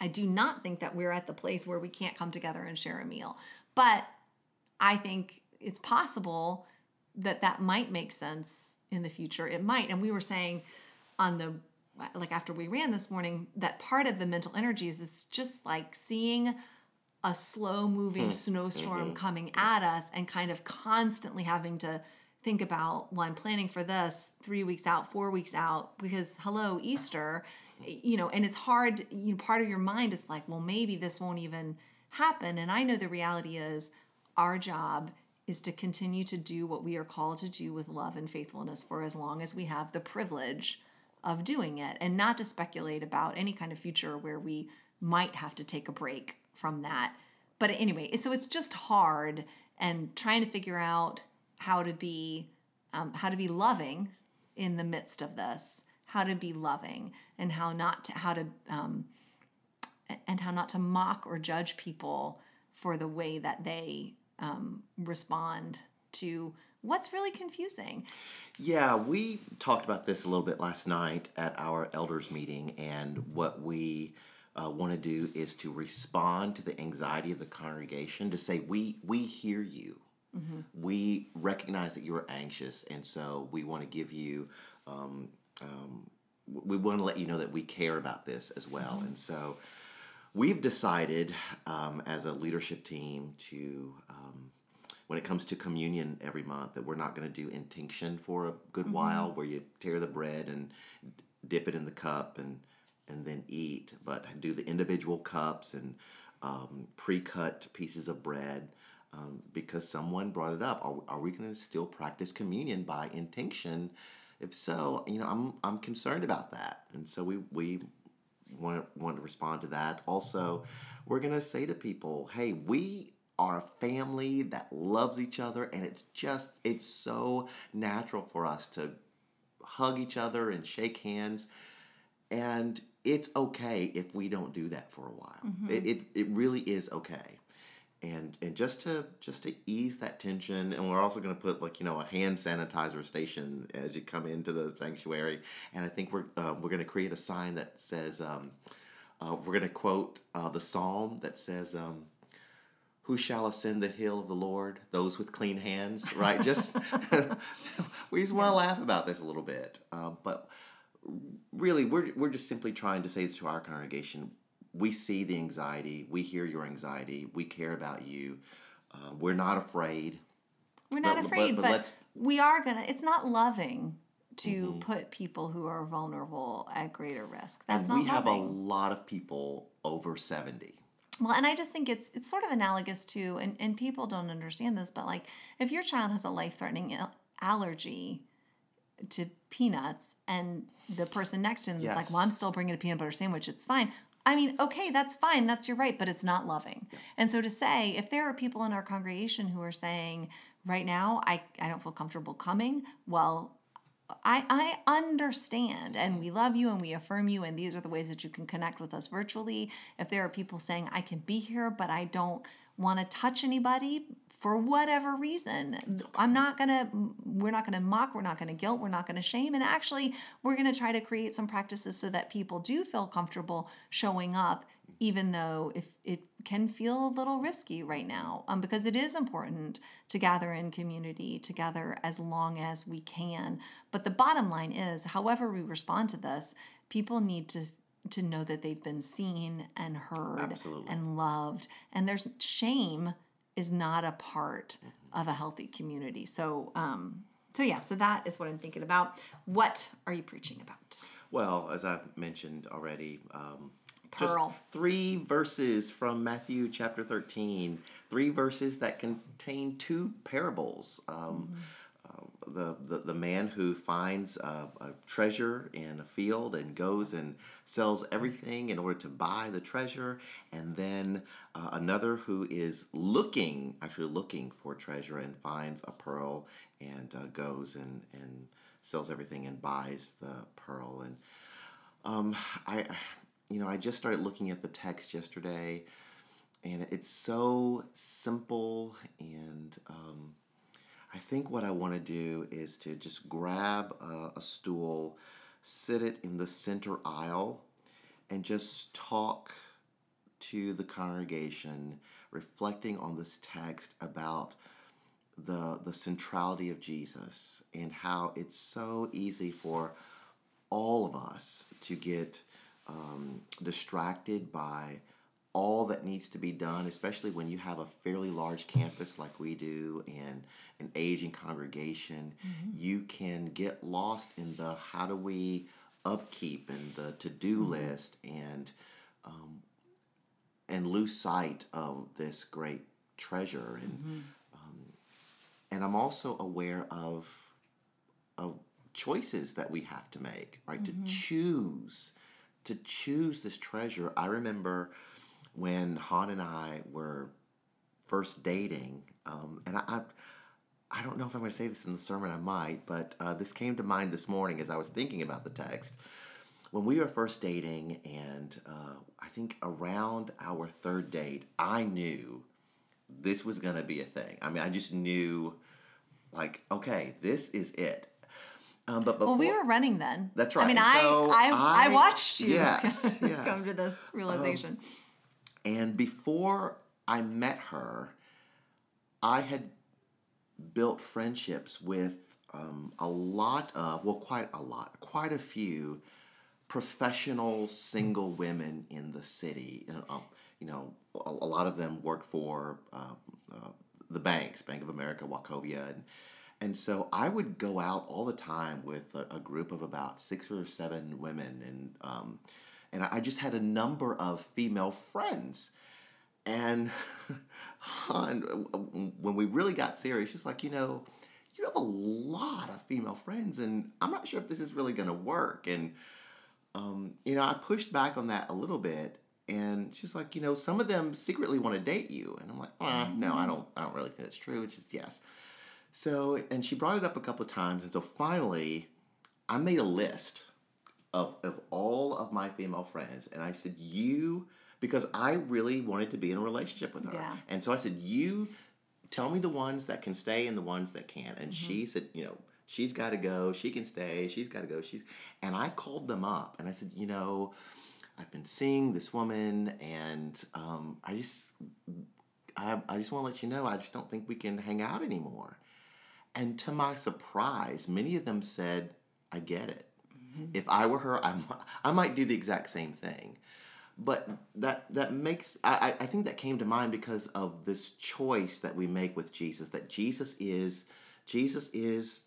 I do not think that we're at the place where we can't come together and share a meal. But I think it's possible that that might make sense in the future. It might. And we were saying on the, like after we ran this morning, that part of the mental energies is just like seeing a slow moving hmm. snowstorm mm-hmm. coming at us and kind of constantly having to think about well i'm planning for this three weeks out four weeks out because hello easter you know and it's hard you know part of your mind is like well maybe this won't even happen and i know the reality is our job is to continue to do what we are called to do with love and faithfulness for as long as we have the privilege of doing it and not to speculate about any kind of future where we might have to take a break from that. But anyway, so it's just hard and trying to figure out how to be um, how to be loving in the midst of this, how to be loving, and how not to how to um, and how not to mock or judge people for the way that they um, respond to what's really confusing. Yeah, we talked about this a little bit last night at our elders meeting, and what we uh, want to do is to respond to the anxiety of the congregation to say we we hear you mm-hmm. we recognize that you're anxious and so we want to give you um, um, we want to let you know that we care about this as well mm-hmm. and so we've decided um, as a leadership team to um, when it comes to communion every month that we're not going to do intinction for a good mm-hmm. while where you tear the bread and dip it in the cup and and then eat, but do the individual cups and um, pre-cut pieces of bread um, because someone brought it up. Are, are we going to still practice communion by intinction? If so, you know, I'm I'm concerned about that, and so we we want want to respond to that. Also, we're going to say to people, hey, we are a family that loves each other, and it's just it's so natural for us to hug each other and shake hands and it's okay if we don't do that for a while. Mm-hmm. It, it, it really is okay. And and just to just to ease that tension, and we're also going to put like you know a hand sanitizer station as you come into the sanctuary. And I think we're uh, we're going to create a sign that says um, uh, we're going to quote uh, the psalm that says. Um, who shall ascend the hill of the Lord? Those with clean hands, right? Just we just want to laugh about this a little bit, uh, but really, we're, we're just simply trying to say to our congregation, we see the anxiety, we hear your anxiety, we care about you. Uh, we're not afraid. We're not but, afraid, but, but, but we are gonna. It's not loving to mm-hmm. put people who are vulnerable at greater risk. That's and not. We loving. have a lot of people over seventy. Well, and I just think it's it's sort of analogous to, and, and people don't understand this, but like if your child has a life threatening allergy, to peanuts and the person next to them yes. is like, well, I'm still bringing a peanut butter sandwich. It's fine. I mean, okay, that's fine. That's your right, but it's not loving. Yeah. And so to say, if there are people in our congregation who are saying, right now, I, I don't feel comfortable coming, well, I, I understand and we love you and we affirm you and these are the ways that you can connect with us virtually. If there are people saying, I can be here, but I don't want to touch anybody, for whatever reason. I'm not going to, we're not going to mock, we're not going to guilt, we're not going to shame. And actually, we're going to try to create some practices so that people do feel comfortable showing up, even though if it can feel a little risky right now, um, because it is important to gather in community together as long as we can. But the bottom line is, however we respond to this, people need to to know that they've been seen and heard Absolutely. and loved and there's shame is not a part of a healthy community. So, um, so yeah, so that is what I'm thinking about. What are you preaching about? Well, as I've mentioned already, um, Pearl. Just three verses from Matthew chapter 13, three verses that contain two parables. Um, uh, the, the, the man who finds a, a treasure in a field and goes and sells everything in order to buy the treasure, and then uh, another who is looking, actually looking for treasure and finds a pearl and uh, goes and, and sells everything and buys the pearl. And um, I, you know, I just started looking at the text yesterday, and it's so simple. And um, I think what I want to do is to just grab a, a stool, sit it in the center aisle, and just talk to the congregation, reflecting on this text about the the centrality of Jesus and how it's so easy for all of us to get um, distracted by all that needs to be done, especially when you have a fairly large campus like we do and an aging congregation. Mm-hmm. You can get lost in the how do we upkeep and the to do mm-hmm. list and um, and lose sight of this great treasure and mm-hmm. um, and I'm also aware of of choices that we have to make right to mm-hmm. choose to choose this treasure. I remember when Han and I were first dating, um, and I, I, I, don't know if I'm going to say this in the sermon. I might, but uh, this came to mind this morning as I was thinking about the text. When we were first dating, and uh, I think around our third date, I knew this was going to be a thing. I mean, I just knew, like, okay, this is it. Um, but before, well, we were running then. That's right. I mean, I, so I, I, I watched you yes, yes. come to this realization. Um, and before I met her, I had built friendships with um, a lot of, well, quite a lot, quite a few professional single women in the city. You know, um, you know a, a, lot of them work for uh, uh, the banks, Bank of America, Wachovia, and and so I would go out all the time with a, a group of about six or seven women, and um, and I just had a number of female friends. And when we really got serious, she's like, you know, you have a lot of female friends, and I'm not sure if this is really going to work. And um, you know, I pushed back on that a little bit, and she's like, you know, some of them secretly want to date you, and I'm like, ah, no, I don't, I don't really think that's true. It's just yes. So, and she brought it up a couple of times. And so finally, I made a list of, of all of my female friends. And I said, You, because I really wanted to be in a relationship with her. Yeah. And so I said, You tell me the ones that can stay and the ones that can't. And mm-hmm. she said, You know, she's got to go. She can stay. She's got to go. She's, and I called them up and I said, You know, I've been seeing this woman and um, I just, I, I just want to let you know, I just don't think we can hang out anymore. And to my surprise, many of them said, I get it. Mm-hmm. If I were her, I, I might do the exact same thing. But that that makes I, I think that came to mind because of this choice that we make with Jesus, that Jesus is Jesus is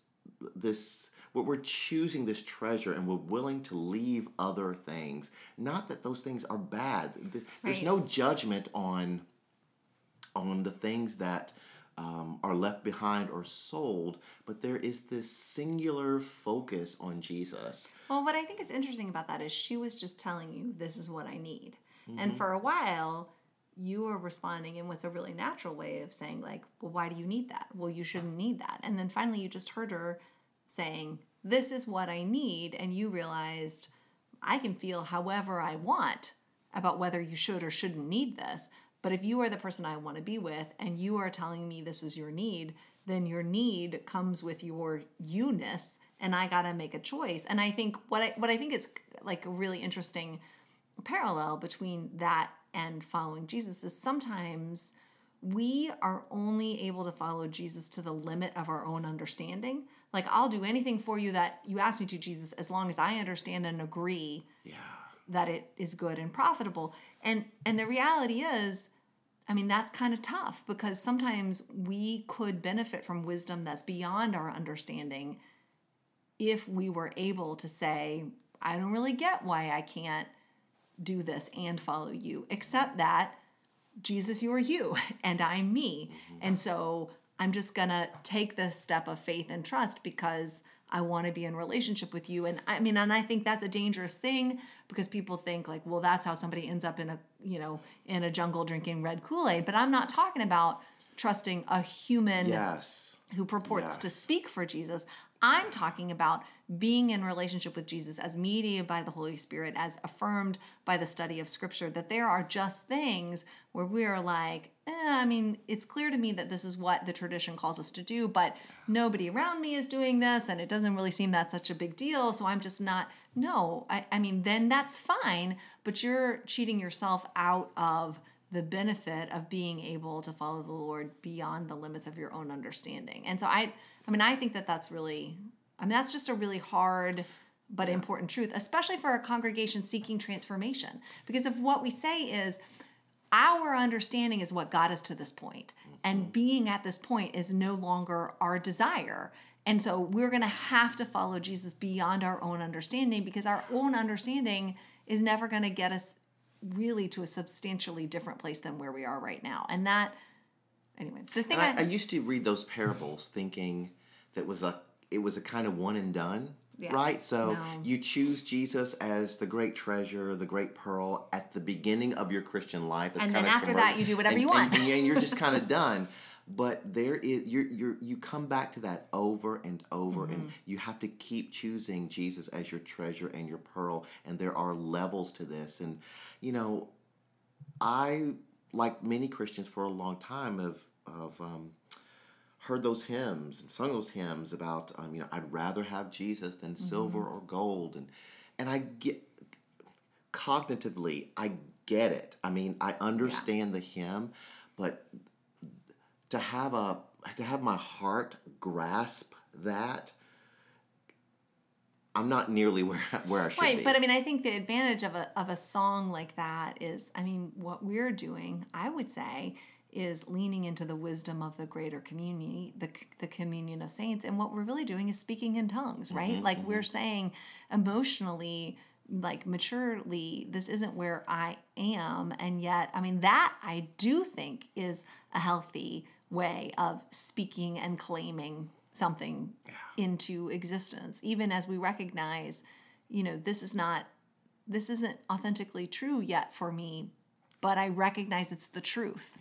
this we're choosing this treasure and we're willing to leave other things. Not that those things are bad. There's right. no judgment on on the things that um, are left behind or sold, but there is this singular focus on Jesus. Well, what I think is interesting about that is she was just telling you, this is what I need. Mm-hmm. And for a while, you were responding in what's a really natural way of saying, like, well, why do you need that? Well, you shouldn't need that. And then finally, you just heard her saying, this is what I need. And you realized, I can feel however I want about whether you should or shouldn't need this. But if you are the person I want to be with and you are telling me this is your need, then your need comes with your you ness and I got to make a choice. And I think what I what I think is like a really interesting parallel between that and following Jesus is sometimes we are only able to follow Jesus to the limit of our own understanding. Like I'll do anything for you that you ask me to Jesus as long as I understand and agree. Yeah. That it is good and profitable. And and the reality is I mean, that's kind of tough because sometimes we could benefit from wisdom that's beyond our understanding if we were able to say, I don't really get why I can't do this and follow you, except that Jesus, you are you and I'm me. And so I'm just going to take this step of faith and trust because I want to be in relationship with you. And I mean, and I think that's a dangerous thing because people think like, well, that's how somebody ends up in a, you know, in a jungle drinking red Kool-Aid. But I'm not talking about trusting a human Yes. who purports to speak for Jesus. I'm talking about being in relationship with Jesus as mediated by the Holy Spirit, as affirmed by the study of Scripture, that there are just things where we are like, eh, I mean, it's clear to me that this is what the tradition calls us to do, but nobody around me is doing this, and it doesn't really seem that such a big deal, so I'm just not. No, I, I mean, then that's fine, but you're cheating yourself out of the benefit of being able to follow the Lord beyond the limits of your own understanding. And so I I mean I think that that's really I mean that's just a really hard but important truth, especially for a congregation seeking transformation. Because if what we say is our understanding is what got us to this point. point, and mm-hmm. being at this point is no longer our desire. And so we're going to have to follow Jesus beyond our own understanding because our own understanding is never going to get us really to a substantially different place than where we are right now. And that, anyway, the thing I, I, I used to read those parables thinking that was a it was a kind of one and done. Yeah. Right? So No. you choose Jesus as the great treasure, the great pearl at the beginning of your Christian life. That's And then after that, you do whatever and- you want. And, and you're just kind of done. But there is you're you're you come back to that over and over Mm-hmm. and you have to keep choosing Jesus as your treasure and your pearl. And there are levels to this. And you know, I, like many Christians for a long time, have, of um, heard those hymns and sung those hymns about, um, you know, I'd rather have Jesus than silver or gold. And, and I get, cognitively, I get it. I mean, I understand the hymn, but to have a, to have my heart grasp that, I'm not nearly where, where I should Right, be. but I mean, I think the advantage of a of a song like that is, I mean, what we're doing, I would say, is leaning into the wisdom of the greater community, the the communion of saints, and what we're really doing is speaking in tongues, mm-hmm, right? like we're mm-hmm. saying emotionally, like maturely, this isn't where I am, and yet, I mean, that I do think is a healthy way of speaking and claiming something into existence. Even as we recognize you know this is not this isn't authentically true yet for me but i recognize it's the truth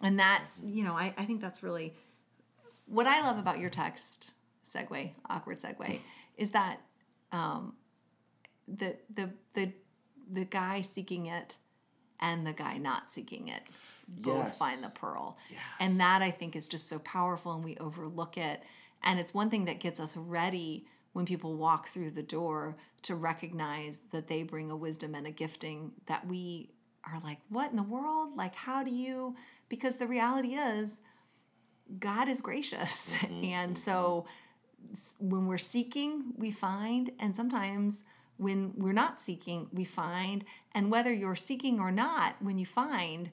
and that you know I, I think that's really what i love about your text segue awkward segue is that um the the the the guy seeking it and the guy not seeking it both Yes. find the pearl. And that i think is just so powerful and we overlook it. And it's one thing that gets us ready when people walk through the door to recognize that they bring a wisdom and a gifting that we are like, what in the world? Like, how do you? Because the reality is, God is gracious. Mm-hmm, and mm-hmm. so when we're seeking, we find. And sometimes when we're not seeking, we find. And whether you're seeking or not, when you find,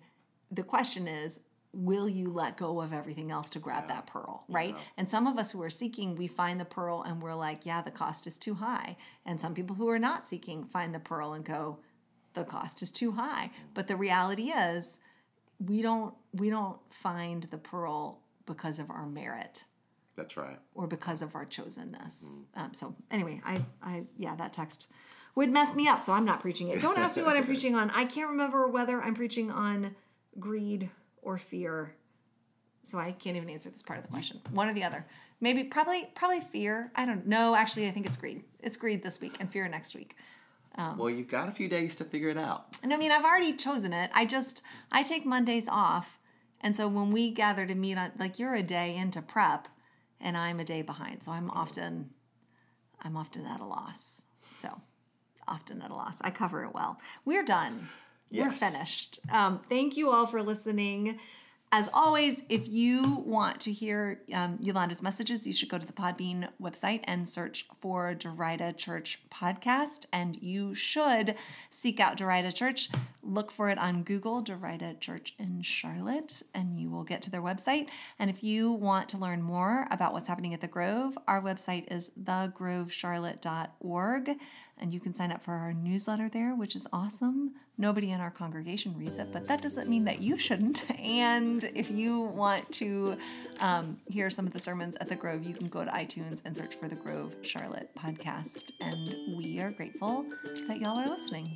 the question is, will you let go of everything else to grab that pearl, right? And some of us who are seeking, we find the pearl and we're like, yeah, the cost is too high. And some people who are not seeking find the pearl and go, the cost is too high. But the reality is, we don't we don't find the pearl because of our merit That's right. or because of our chosenness. Um, so anyway, I, I, yeah, that text would mess me up. So I'm not preaching it. Don't ask me what I'm preaching on. I can't remember whether I'm preaching on greed or fear. So I can't even answer this part of the question. One or the other. Maybe, probably, probably fear. I don't know. Actually, I think it's greed. It's greed this week and fear next week. Well, you've got a few days to figure it out. And I mean, I've already chosen it. I just I take Mondays off, and so when we gather to meet on, like you're a day into prep, and I'm a day behind, so I'm often, I'm often at a loss. So, often at a loss. I cover it well. We're done. We're finished. Um, thank you all for listening. As always, if you want to hear um, Yolanda's messages, you should go to the Podbean website and search for Derita Church Podcast. And you should seek out Derita Church. look for it on Google, Derita Church in Charlotte, and you will get to their website. And if you want to learn more about what's happening at the Grove, our website is thegrovecharlotte.org, and you can sign up for our newsletter there, which is awesome. Nobody in our congregation reads it, but that doesn't mean that you shouldn't. And if you want to um, hear some of the sermons at the Grove, you can go to iTunes and search for the Grove Charlotte podcast. And we are grateful that y'all are listening.